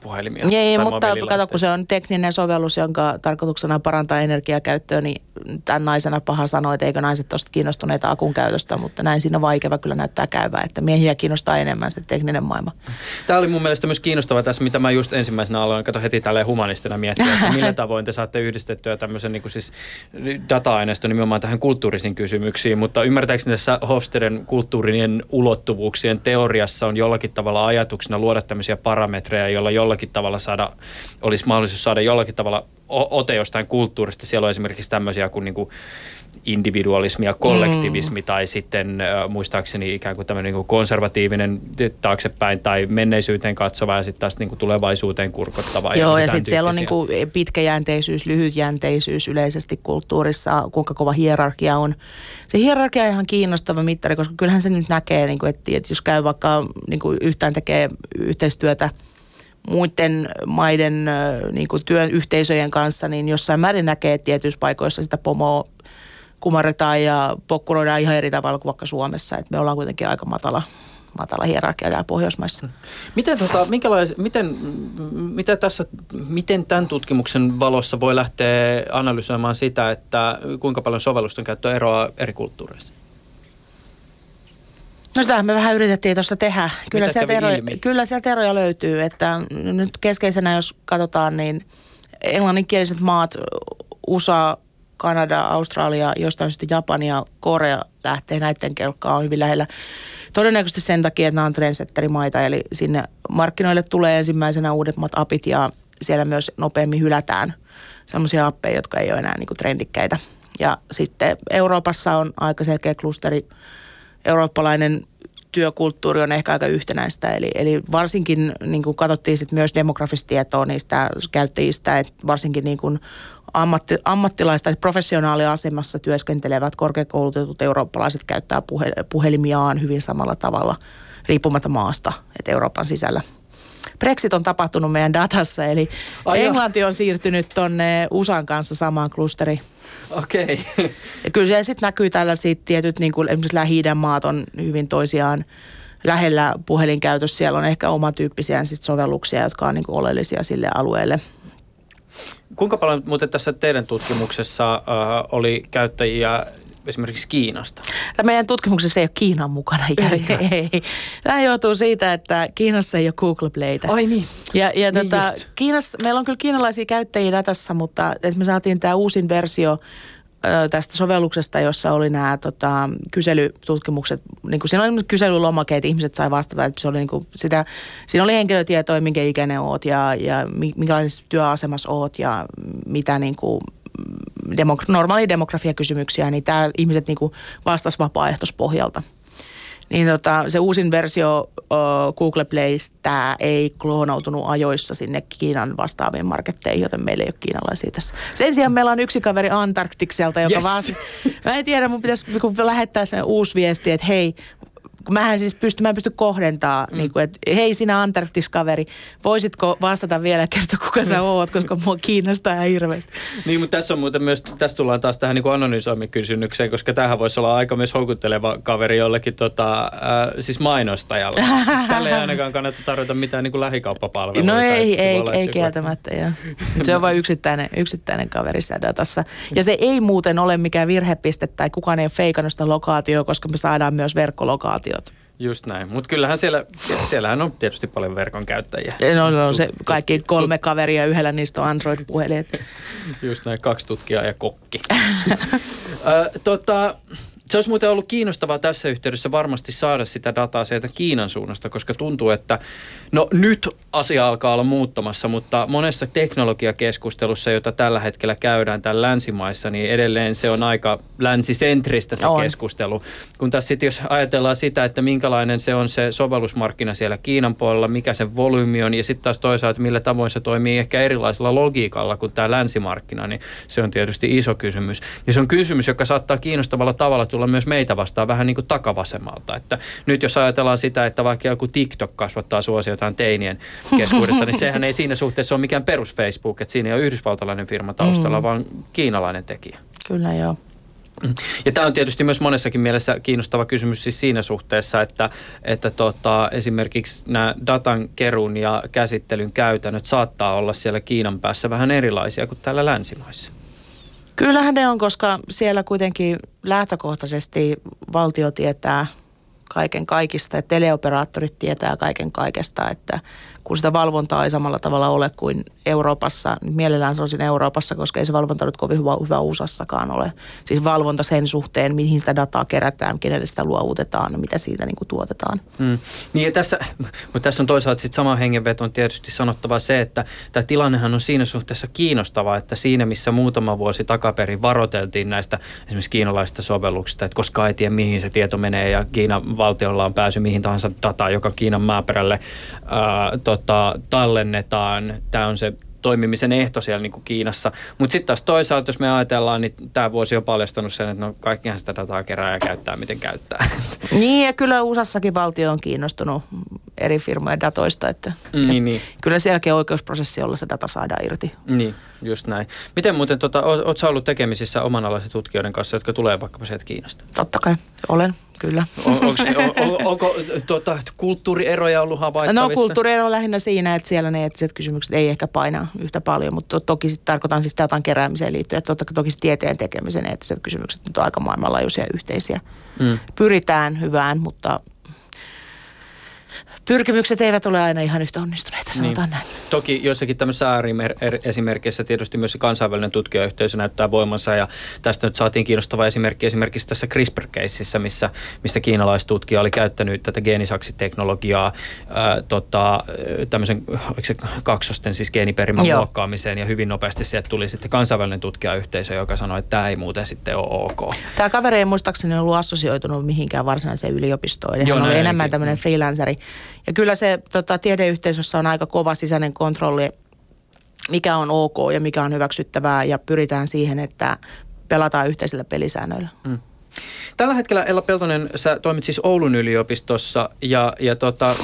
S3: puhelimia.
S4: Ei,
S3: tai
S4: mutta kato, kun se on tekninen sovellus, jonka tarkoituksena on parantaa energiakäyttöä, niin tämän naisena paha sanoa, että eikö naiset ole kiinnostuneita akun käytöstä, mutta näin siinä vaikea kyllä näyttää käyvää, että miehiä kiinnostaa enemmän se tekninen maailma.
S3: Tämä oli mun mielestä myös kiinnostava tässä, mitä mä just ensimmäisenä aloin, kato heti tälleen humanistina miettiä, että millä tavoin te saatte yhdistettyä tämmöisen niin kuin siis data-aineiston nimenomaan tähän kulttuurisiin kysymyksiin, mutta ymmärtääkseni tässä Hofsteden kulttuurinen ulottuvuuksien teoriassa on jollakin tavalla ajatuksena luoda tämmöisiä parametreja, joilla jollakin tavalla saada, olisi mahdollisuus saada jollakin tavalla ote jostain kulttuurista. Siellä on esimerkiksi tämmöisiä kuin, niin kuin individualismi ja kollektivismi mm. tai sitten äh, muistaakseni ikään kuin tämmöinen niin kuin konservatiivinen taaksepäin tai menneisyyteen katsova ja sitten taas niin kuin tulevaisuuteen kurkottava.
S4: Joo, ja,
S3: niin
S4: ja sitten siellä on
S3: tyyppisiä.
S4: niinku pitkäjänteisyys, lyhytjänteisyys yleisesti kulttuurissa, kuinka kova hierarkia on. Se hierarkia on ihan kiinnostava mittari, koska kyllähän se nyt näkee, niinku, että, että jos käy vaikka niinku yhtään tekee yhteistyötä muiden maiden ö, niinku työyhteisöjen kanssa, niin jossain määrin näkee, tietyissä paikoissa sitä pomoa kumarretaan ja pokkuroidaan ihan eri tavalla kuin vaikka Suomessa. Et me ollaan kuitenkin aika matala, matala hierarkia täällä Pohjoismaissa.
S3: Miten, tota, miten, mitä tässä, miten tämän tutkimuksen valossa voi lähteä analysoimaan sitä, että kuinka paljon sovellusten käyttö eroaa eri kulttuureissa?
S4: No sitähän me vähän yritettiin tuossa tehdä. Kyllä
S3: Mitä
S4: sieltä, eroja,
S3: ilmi?
S4: kyllä sieltä eroja löytyy. Että nyt keskeisenä, jos katsotaan, niin englanninkieliset maat, USA, Kanada, Australia, jostain syystä Japani ja Korea lähtee näiden kelkkaan on hyvin lähellä. Todennäköisesti sen takia, että nämä on trendsetterimaita, eli sinne markkinoille tulee ensimmäisenä uudemmat apit ja siellä myös nopeammin hylätään sellaisia appeja, jotka ei ole enää niin kuin trendikkäitä. Ja sitten Euroopassa on aika selkeä klusteri eurooppalainen työkulttuuri on ehkä aika yhtenäistä. Eli, eli varsinkin niin kuin katsottiin sit myös demografista tietoa niistä käyttäjistä, että varsinkin niin kuin ammatti, ammattilaista professionaaliasemassa työskentelevät korkeakoulutetut eurooppalaiset käyttää puhe, puhelimiaan hyvin samalla tavalla riippumatta maasta, että Euroopan sisällä. Brexit on tapahtunut meidän datassa, eli
S3: Ai.
S4: Englanti on siirtynyt tuonne USAn kanssa samaan klusteriin.
S3: Okei. Okay.
S4: Ja kyllä se sitten näkyy tällaiset tietyt, niin kuin esimerkiksi lähi maat on hyvin toisiaan lähellä puhelinkäytössä. Siellä on ehkä omatyyppisiä sit sovelluksia, jotka on niin kuin oleellisia sille alueelle.
S3: Kuinka paljon muuten tässä teidän tutkimuksessa äh, oli käyttäjiä esimerkiksi Kiinasta?
S4: Tämä meidän tutkimuksessa ei ole Kiinan mukana.
S3: Eikä?
S4: ei. Tämä johtuu siitä, että Kiinassa ei ole Google Playtä.
S3: Ai niin.
S4: Ja, ja
S3: Niin
S4: tota,
S3: just.
S4: Kiinassa, meillä on kyllä kiinalaisia käyttäjiä datassa, mutta että me saatiin tämä uusin versio tästä sovelluksesta, jossa oli nämä tota, kyselytutkimukset. Niin kuin siinä oli kyselylomake, että ihmiset sai vastata, että se oli niin kuin sitä, siinä oli henkilötietoja, minkä ikäinen oot ja, ja mi- minkälaisessa työasemassa oot ja mitä niin kuin demok- normaali demografiakysymyksiä, niin tämä ihmiset niin vastasi vapaaehtoispohjalta. Niin tota, se uusin versio uh, Google Playstä ei kloonautunut ajoissa sinne Kiinan vastaaviin marketteihin, joten meillä ei ole kiinalaisia tässä. Sen sijaan meillä on yksi kaveri Antarktikselta, joka
S3: Yes.
S4: vaan siis, mä en tiedä, mun pitäisi kun lähettää sen uusi viesti, että hei, mähän siis pysty, mä en pysty kohdentaa, mm. niin kuin, että hei sinä Antarktis-kaveri, voisitko vastata vielä kertoa kuka sä oot, koska mua kiinnostaa ihan hirveästi.
S3: Niin, mutta tässä on muuten myös, tässä tullaan taas tähän niin anonymisoimikysymykseen, koska tähän voisi olla aika myös houkutteleva kaveri jollekin tota, äh, siis mainostajalle. Tälle ei ainakaan kannata tarjota mitään niin kuin lähikauppapalveluita.
S4: No ei, ei, ei
S3: joku-
S4: kieltämättä. Joo. Se on vain yksittäinen, yksittäinen kaveri siellä datassa. Ja se ei muuten ole mikään virhepiste tai kukaan ei ole feikannut sitä lokaatioa, koska me saadaan myös verkkolokaatiot.
S3: Just näin, mutta kyllähän siellä, siellähän on tietysti paljon verkon käyttäjiä.
S4: No, no, se
S3: Tut- tut-
S4: kaikki kolme kaveria, yhdellä niistä on Android-puhelin.
S3: Just näin, kaksi tutkijaa ja kokki. Ö, tota, se olisi muuten ollut kiinnostavaa tässä yhteydessä varmasti saada sitä dataa sieltä Kiinan suunnasta, koska tuntuu, että no nyt asia alkaa olla muuttamassa, mutta monessa teknologiakeskustelussa, jota tällä hetkellä käydään täällä länsimaissa, niin edelleen se on aika länsisentristä se
S4: On.
S3: keskustelu. Kun tässä sitten jos ajatellaan sitä, että minkälainen se on se sovellusmarkkina siellä Kiinan puolella, mikä sen volyymi on ja sitten taas toisaalta millä tavoin se toimii ehkä erilaisella logiikalla kuin tämä länsimarkkina, niin se on tietysti iso kysymys. Ja se on kysymys, joka saattaa kiinnostavalla tavalla tulla myös meitä vastaan vähän niin kuin takavasemmalta. Että nyt jos ajatellaan sitä, että vaikka joku TikTok kasvattaa suosiotaan teinien keskuudessa, niin sehän ei siinä suhteessa ole mikään perus Facebook, että siinä ei ole yhdysvaltalainen firma taustalla,
S4: Mm.
S3: vaan kiinalainen tekijä.
S4: Kyllä joo.
S3: Ja tämä on tietysti myös monessakin mielessä kiinnostava kysymys siis siinä suhteessa, että, että tota, esimerkiksi nämä datan keruun ja käsittelyn käytännöt saattaa olla siellä Kiinan päässä vähän erilaisia kuin täällä länsimaissa.
S4: Kyllähän ne on, koska siellä kuitenkin lähtökohtaisesti valtio tietää kaiken kaikista ja teleoperaattorit tietää kaiken kaikesta, että kun sitä valvontaa ei samalla tavalla ole kuin Euroopassa, niin mielellään siinä Euroopassa, koska ei se valvonta nyt kovin hyvä, hyvä USAssakaan ole. Siis valvonta sen suhteen, mihin sitä dataa kerätään, kenelle sitä luovutetaan, mitä siitä niin kuin tuotetaan.
S3: Mm. Niin ja tässä, mutta tässä on toisaalta sitten sama hengenveto on tietysti sanottava se, että tämä tilannehan on siinä suhteessa kiinnostava, että siinä missä muutama vuosi takaperin varoteltiin näistä esimerkiksi kiinalaisista sovelluksista, että koska ei tiedä mihin se tieto menee ja Kiinan valtiolla on pääsy mihin tahansa dataan, joka Kiinan maaperälle ää, tota, tallennetaan. Tämä on se toimimisen ehto siellä niin kuin Kiinassa. Mutta sitten taas toisaalta, jos me ajatellaan, niin tämä vuosi on paljastanut sen, että no kaikkihan sitä dataa kerää ja käyttää, miten käyttää.
S4: Niin, ja kyllä USAssakin valtio on kiinnostunut eri firmojen datoista, että
S3: niin, niin.
S4: kyllä sielläkin oikeusprosessi, jolla se data saadaan irti.
S3: Niin, just näin. Miten muuten, tota, oot ollut tekemisissä omanalaisen tutkijoiden kanssa, jotka tulee vaikkapa sieltä Kiinasta?
S4: Totta kai, olen kyllä.
S3: On, onko, on, onko tuota, kulttuurieroja ollut havaittavissa?
S4: No kulttuuriero on lähinnä siinä, että siellä ne eettiset kysymykset ei ehkä paina yhtä paljon, mutta to, toki sit tarkoitan siis datan keräämiseen liittyen, että totta, toki tieteen tekemisen eettiset kysymykset nyt on aika maailmanlaajuisia yhteisiä. Mm. Pyritään hyvään, mutta pyrkimykset eivät ole aina ihan yhtä onnistuneita, sanotaan niin. näin.
S3: Toki joissakin tämmöisissä ääriesimerkkeissä tietysti myös kansainvälinen tutkijayhteisö näyttää voimansa ja tästä nyt saatiin kiinnostava esimerkki esimerkiksi tässä CRISPR-keississä, missä, missä kiinalaistutkija oli käyttänyt tätä geenisaksiteknologiaa ää, tota, tämmöisen se kaksosten siis geeniperimän muokkaamiseen ja hyvin nopeasti sieltä tuli sitten kansainvälinen tutkijayhteisö, joka sanoi, että tämä ei muuten sitten ole ok.
S4: Tämä kaveri ei muistaakseni ollut assosioitunut mihinkään varsinaiseen yliopistoon. Joo, hän oli enemmän tämmöinen freelanceri. Ja kyllä se tota, tiedeyhteisössä on aika kova sisäinen kontrolli, mikä on ok ja mikä on hyväksyttävää ja pyritään siihen, että pelataan yhteisillä pelisäännöillä. Mm.
S3: Tällä hetkellä Ella Peltonen, sä toimit siis Oulun yliopistossa ja, ja tota,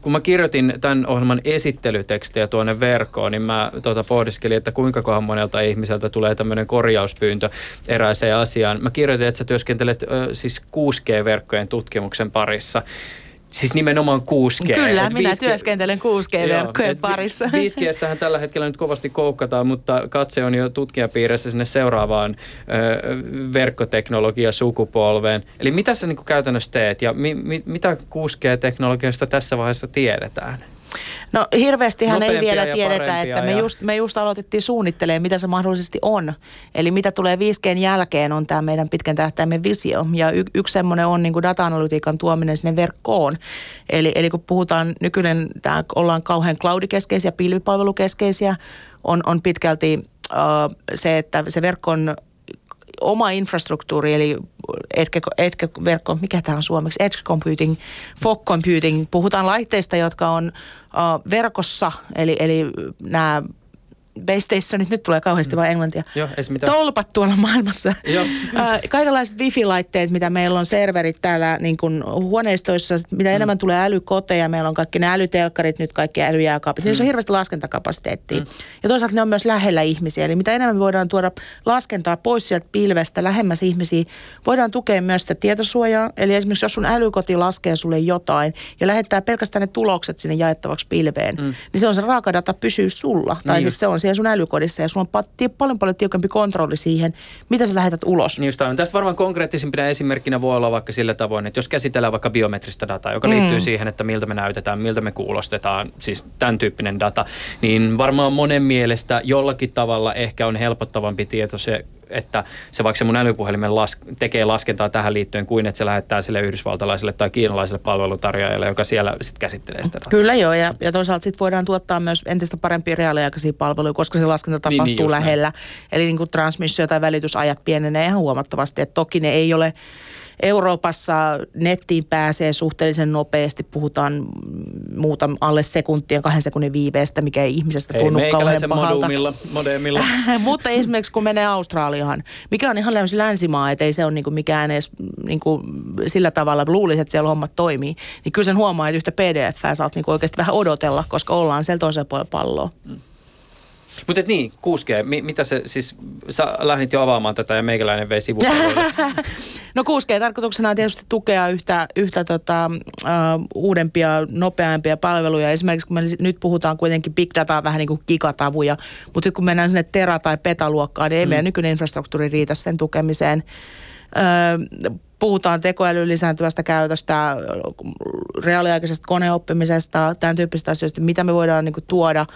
S3: kun mä kirjoitin tämän ohjelman esittelytekstejä tuonne verkkoon, niin mä tota, pohdiskelin, että kuinka monelta ihmiseltä tulee tämmöinen korjauspyyntö erääseen asiaan. Mä kirjoitin, että sä työskentelet ö, siis 6G-verkkojen tutkimuksen parissa. Siis nimenomaan 6G.
S4: Kyllä, minä 5G... työskentelen 6G-verkkojen parissa.
S3: 5Gstähän tällä hetkellä nyt kovasti koukkataan, mutta katse on jo tutkijapiirissä sinne seuraavaan ö, verkkoteknologia-sukupolveen. Eli mitä sä niin käytännössä teet ja mi, mi, mitä 6G-teknologiasta tässä vaiheessa tiedetään?
S4: No hirveästihän ei vielä tiedetä, että me, ja... just, me just aloitettiin suunnittelemaan, mitä se mahdollisesti on. Eli mitä tulee 5Gn jälkeen on tämä meidän pitkän tähtäimen visio. Ja y, yksi semmoinen on niin data-analytiikan tuominen sinne verkkoon. Eli, eli kun puhutaan nykyinen, tää, ollaan kauhean cloudikeskeisiä, pilvipalvelukeskeisiä, on, on pitkälti uh, se, että se verkon oma infrastruktuuri, eli Edge-verkko, mikä tämä on suomeksi, Edge Computing, Fog Computing. Puhutaan laitteista, jotka on uh, verkossa, eli, eli nämä base stationit, nyt tulee kauheasti mm. vain englantia.
S3: Joo,
S4: Tolpat tuolla maailmassa. Joo. Kaikenlaiset wifi-laitteet, mitä meillä on, serverit täällä niin kuin huoneistoissa, mitä mm. enemmän tulee älykoteja, meillä on kaikki ne älytelkkarit, nyt kaikki älyjääkaapit. Mm. Niissä on hirveästi laskentakapasiteettia. Mm. Ja toisaalta ne on myös lähellä ihmisiä. Eli mitä enemmän me voidaan tuoda laskentaa pois sieltä pilvestä lähemmäs ihmisiä, voidaan tukea myös sitä tietosuojaa. Eli esimerkiksi jos sun älykoti laskee sulle jotain ja lähettää pelkästään ne tulokset sinne jaettavaksi pilveen, mm. niin se on se raakadata pysyy sulla. Tai niin siis se on siellä sun älykodissa ja sulla on paljon paljon tiukempi kontrolli siihen, mitä sä lähetät ulos.
S3: Niin just on. Tästä varmaan konkreettisimpina esimerkkinä voi olla vaikka sillä tavoin, että jos käsitellään vaikka biometristä dataa, joka mm. liittyy siihen, että miltä me näytetään, miltä me kuulostetaan, siis tämän tyyppinen data, niin varmaan monen mielestä jollakin tavalla ehkä on helpottavampi tieto se että se vaikka se mun älypuhelimen las, tekee laskentaa tähän liittyen kuin että se lähettää sille yhdysvaltalaiselle tai kiinalaiselle palvelutarjoajalle, joka siellä sitten käsittelee sitä.
S4: Kyllä joo, ja, ja toisaalta sitten voidaan tuottaa myös entistä parempia reaaliaikaisia palveluja, koska se laskenta tapahtuu niin, niin lähellä. Näin. Eli niin kuin transmissio- tai välitysajat pienenee ihan huomattavasti, että toki ne ei ole Euroopassa nettiin pääsee suhteellisen nopeasti, puhutaan muuta alle sekuntien, kahden sekunnin viiveestä, mikä ei ihmisestä tunnu ei, kauhean pahalta.
S3: Modemilla.
S4: Mutta esimerkiksi kun menee Australiaan, mikä on ihan länsimaa, että ei se ole niinku mikään edes niinku sillä tavalla, luulisi, että siellä hommat toimii, niin kyllä sen huomaa, että yhtä pdf saat niinku oikeasti vähän odotella, koska ollaan siellä toisella puolella palloa. Mm.
S3: Mutta niin, 6G, mi- mitä se siis, sä lähdit jo avaamaan tätä ja meikäläinen vei sivupuolelle.
S4: No 6G-tarkoituksena on tietysti tukea yhtä, yhtä tota, uh, uudempia, nopeampia palveluja. Esimerkiksi kun me nyt puhutaan kuitenkin big dataa vähän niin kuin gigatavuja, mutta sitten kun mennään sinne tera- tai petaluokkaan, niin ei mm. meidän nykyinen infrastruktuuri riitä sen tukemiseen. Öö, puhutaan tekoälyn lisääntyvästä käytöstä, reaaliaikaisesta koneoppimisesta, tämän tyyppisistä asioista, mitä me voidaan niin kuin, tuoda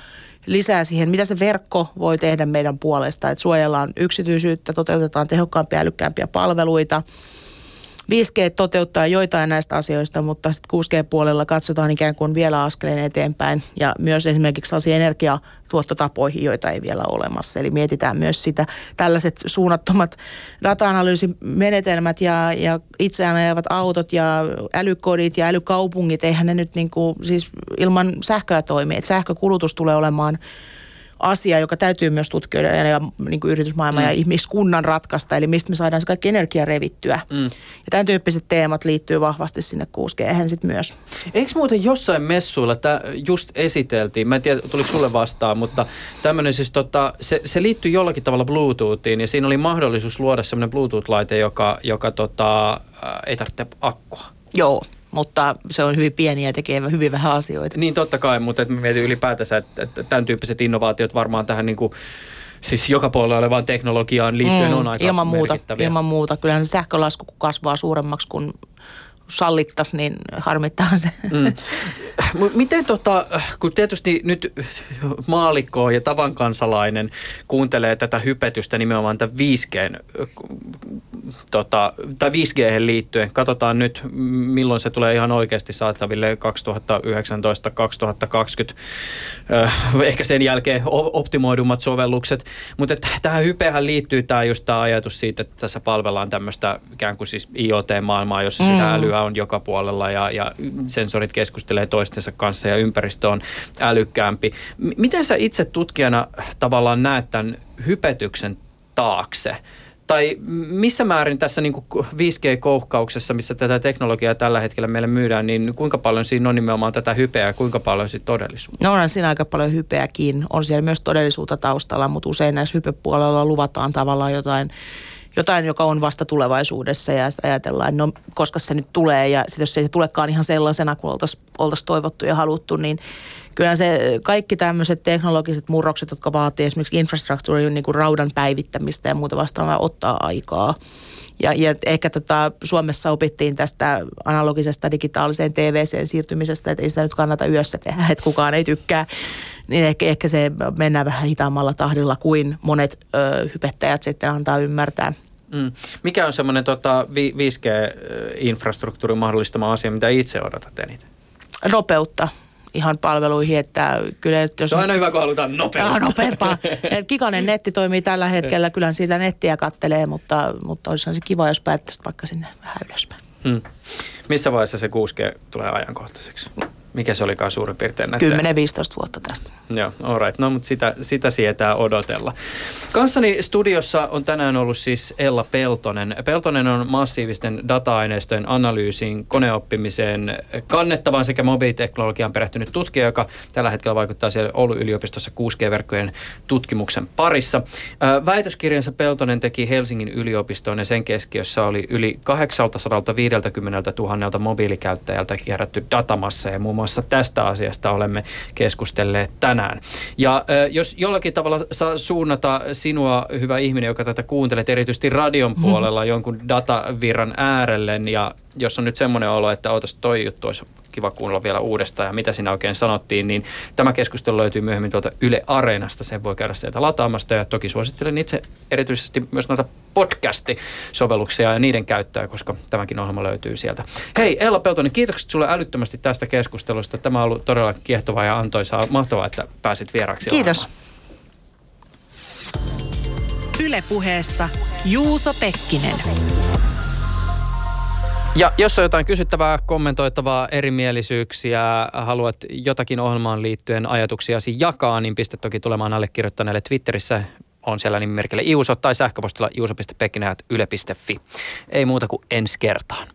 S4: lisää siihen, mitä se verkko voi tehdä meidän puolesta, että suojellaan yksityisyyttä, toteutetaan tehokkaampia, älykkäämpiä palveluita. 5G toteuttaa joitain näistä asioista, mutta sitten 6G-puolella katsotaan ikään kuin vielä askeleen eteenpäin ja myös esimerkiksi sellaisia energiatuottotapoihin, joita ei vielä ole olemassa. Eli mietitään myös sitä, tällaiset suunnattomat data-analyysimenetelmät ja, ja itseään ajavat autot ja älykodit ja älykaupungit, eihän ne nyt niin kuin, siis ilman sähköä toimi. Et sähkökulutus tulee olemaan asia, joka täytyy myös tutkijoiden ja niin kuin yritysmaailman mm. ja ihmiskunnan ratkaista, eli mistä me saadaan se kaikki energia revittyä. Mm. Ja tämän tyyppiset teemat liittyy vahvasti sinne 6G sitten myös.
S3: Eikö muuten jossain messuilla, tämä just esiteltiin, mä en tiedä tuliko sulle vastaan, mutta tämmöinen siis tota, se, se liittyy jollakin tavalla Bluetoothiin ja siinä oli mahdollisuus luoda semmoinen Bluetooth-laite, joka, joka tota, ei tarvitse akkua.
S4: Joo mutta se on hyvin pieni ja tekee hyvin vähän asioita.
S3: Niin totta kai, mutta et mietin ylipäätänsä, että, että tämän tyyppiset innovaatiot varmaan tähän niin kuin, siis joka puolella olevaan teknologiaan liittyen mm, on aika
S4: ilman muuta, ilman muuta. Kyllähän se sähkölasku kasvaa suuremmaksi kuin sallittaisi, niin harmittaa se. Mm.
S3: Miten tota, kun tietysti nyt maalikko ja tavan kansalainen kuuntelee tätä hypetystä nimenomaan tämän 5G, tota, tai 5G liittyen, katsotaan nyt milloin se tulee ihan oikeasti saataville 2019-2020, ehkä sen jälkeen optimoidummat sovellukset, mutta tähän hypehän liittyy tämä just tämä ajatus siitä, että tässä palvellaan tämmöistä ikään kuin siis IoT-maailmaa, jossa mm. sitä älyä on joka puolella ja, ja sensorit keskustelee toistensa kanssa ja ympäristö on älykkäämpi. M- miten sä itse tutkijana tavallaan näet tämän hypetyksen taakse? Tai missä määrin tässä niin 5G-kouhkauksessa, missä tätä teknologiaa tällä hetkellä meille myydään, niin kuinka paljon siinä on nimenomaan tätä hypeä ja kuinka paljon sitten todellisuutta?
S4: No on siinä aika paljon hypeäkin. On siellä myös todellisuutta taustalla, mutta usein näissä hypepuolella luvataan tavallaan jotain jotain, joka on vasta tulevaisuudessa ja sitten ajatellaan, no koska se nyt tulee ja sitten jos ei se tulekaan ihan sellaisena kuin oltaisiin oltais toivottu ja haluttu, niin kyllä se kaikki tämmöiset teknologiset murrokset, jotka vaatii esimerkiksi infrastruktuurin niin raudan päivittämistä ja muuta vastaavaa, ottaa aikaa. Ja, ja ehkä tota, Suomessa opittiin tästä analogisesta digitaaliseen TVCen siirtymisestä, että ei sitä nyt kannata yössä tehdä, että kukaan ei tykkää. Niin ehkä, ehkä se mennään vähän hitaammalla tahdilla kuin monet ö, hypettäjät sitten antaa ymmärtää.
S3: Mm. Mikä on semmoinen tota, 5G-infrastruktuurin mahdollistama asia, mitä itse odotat eniten?
S4: Nopeutta ihan palveluihin, että kyllä...
S3: Jos se on aina hyvä, kun halutaan nopeampaa.
S4: Ja, nopeampaa. Kikanen netti toimii tällä hetkellä, kyllä siitä nettiä kattelee, mutta, mutta olisihan se kiva, jos päättäisi vaikka sinne vähän ylöspäin. Hmm.
S3: Missä vaiheessa se 6G tulee ajankohtaiseksi? Mikä se olikaan suurin piirtein? 10-15
S4: vuotta tästä.
S3: Joo, right. No, mutta sitä, sitä sietää odotella. Kanssani studiossa on tänään ollut siis Ella Peltonen. Peltonen on massiivisten data-aineistojen analyysiin, koneoppimiseen, kannettavaan sekä mobiiliteknologiaan perehtynyt tutkija, joka tällä hetkellä vaikuttaa siellä Oulun yliopistossa 6G-verkkojen tutkimuksen parissa. Väitöskirjansa Peltonen teki Helsingin yliopistoon ja sen keskiössä oli yli 850 000 mobiilikäyttäjältä kerätty datamassa ja muun muassa tästä asiasta olemme keskustelleet tänään. Ja jos jollakin tavalla saa suunnata sinua, hyvä ihminen, joka tätä kuuntelet, erityisesti radion puolella jonkun datavirran äärelle, ja jos on nyt semmoinen olo, että ootas toi juttu olisi kiva kuunnella vielä uudestaan ja mitä siinä oikein sanottiin, niin tämä keskustelu löytyy myöhemmin tuolta Yle Areenasta. Sen voi käydä sieltä lataamasta ja toki suosittelen itse erityisesti myös noita podcasti-sovelluksia ja niiden käyttöä, koska tämäkin ohjelma löytyy sieltä. Hei Ella Peltonen, kiitokset sulle älyttömästi tästä keskustelusta. Tämä on ollut todella kiehtovaa ja antoisaa. Mahtavaa, että pääsit vieraksi.
S4: Kiitos.
S1: Ylepuheessa Juuso Pekkinen.
S3: Ja jos on jotain kysyttävää, kommentoitavaa, erimielisyyksiä, haluat jotakin ohjelmaan liittyen ajatuksiasi jakaa, niin pistä toki tulemaan allekirjoittaneelle Twitterissä. On siellä nimimerkillä Iuso tai sähköpostilla juuso.pekkinen.yle.fi. Ei muuta kuin ensi kertaan.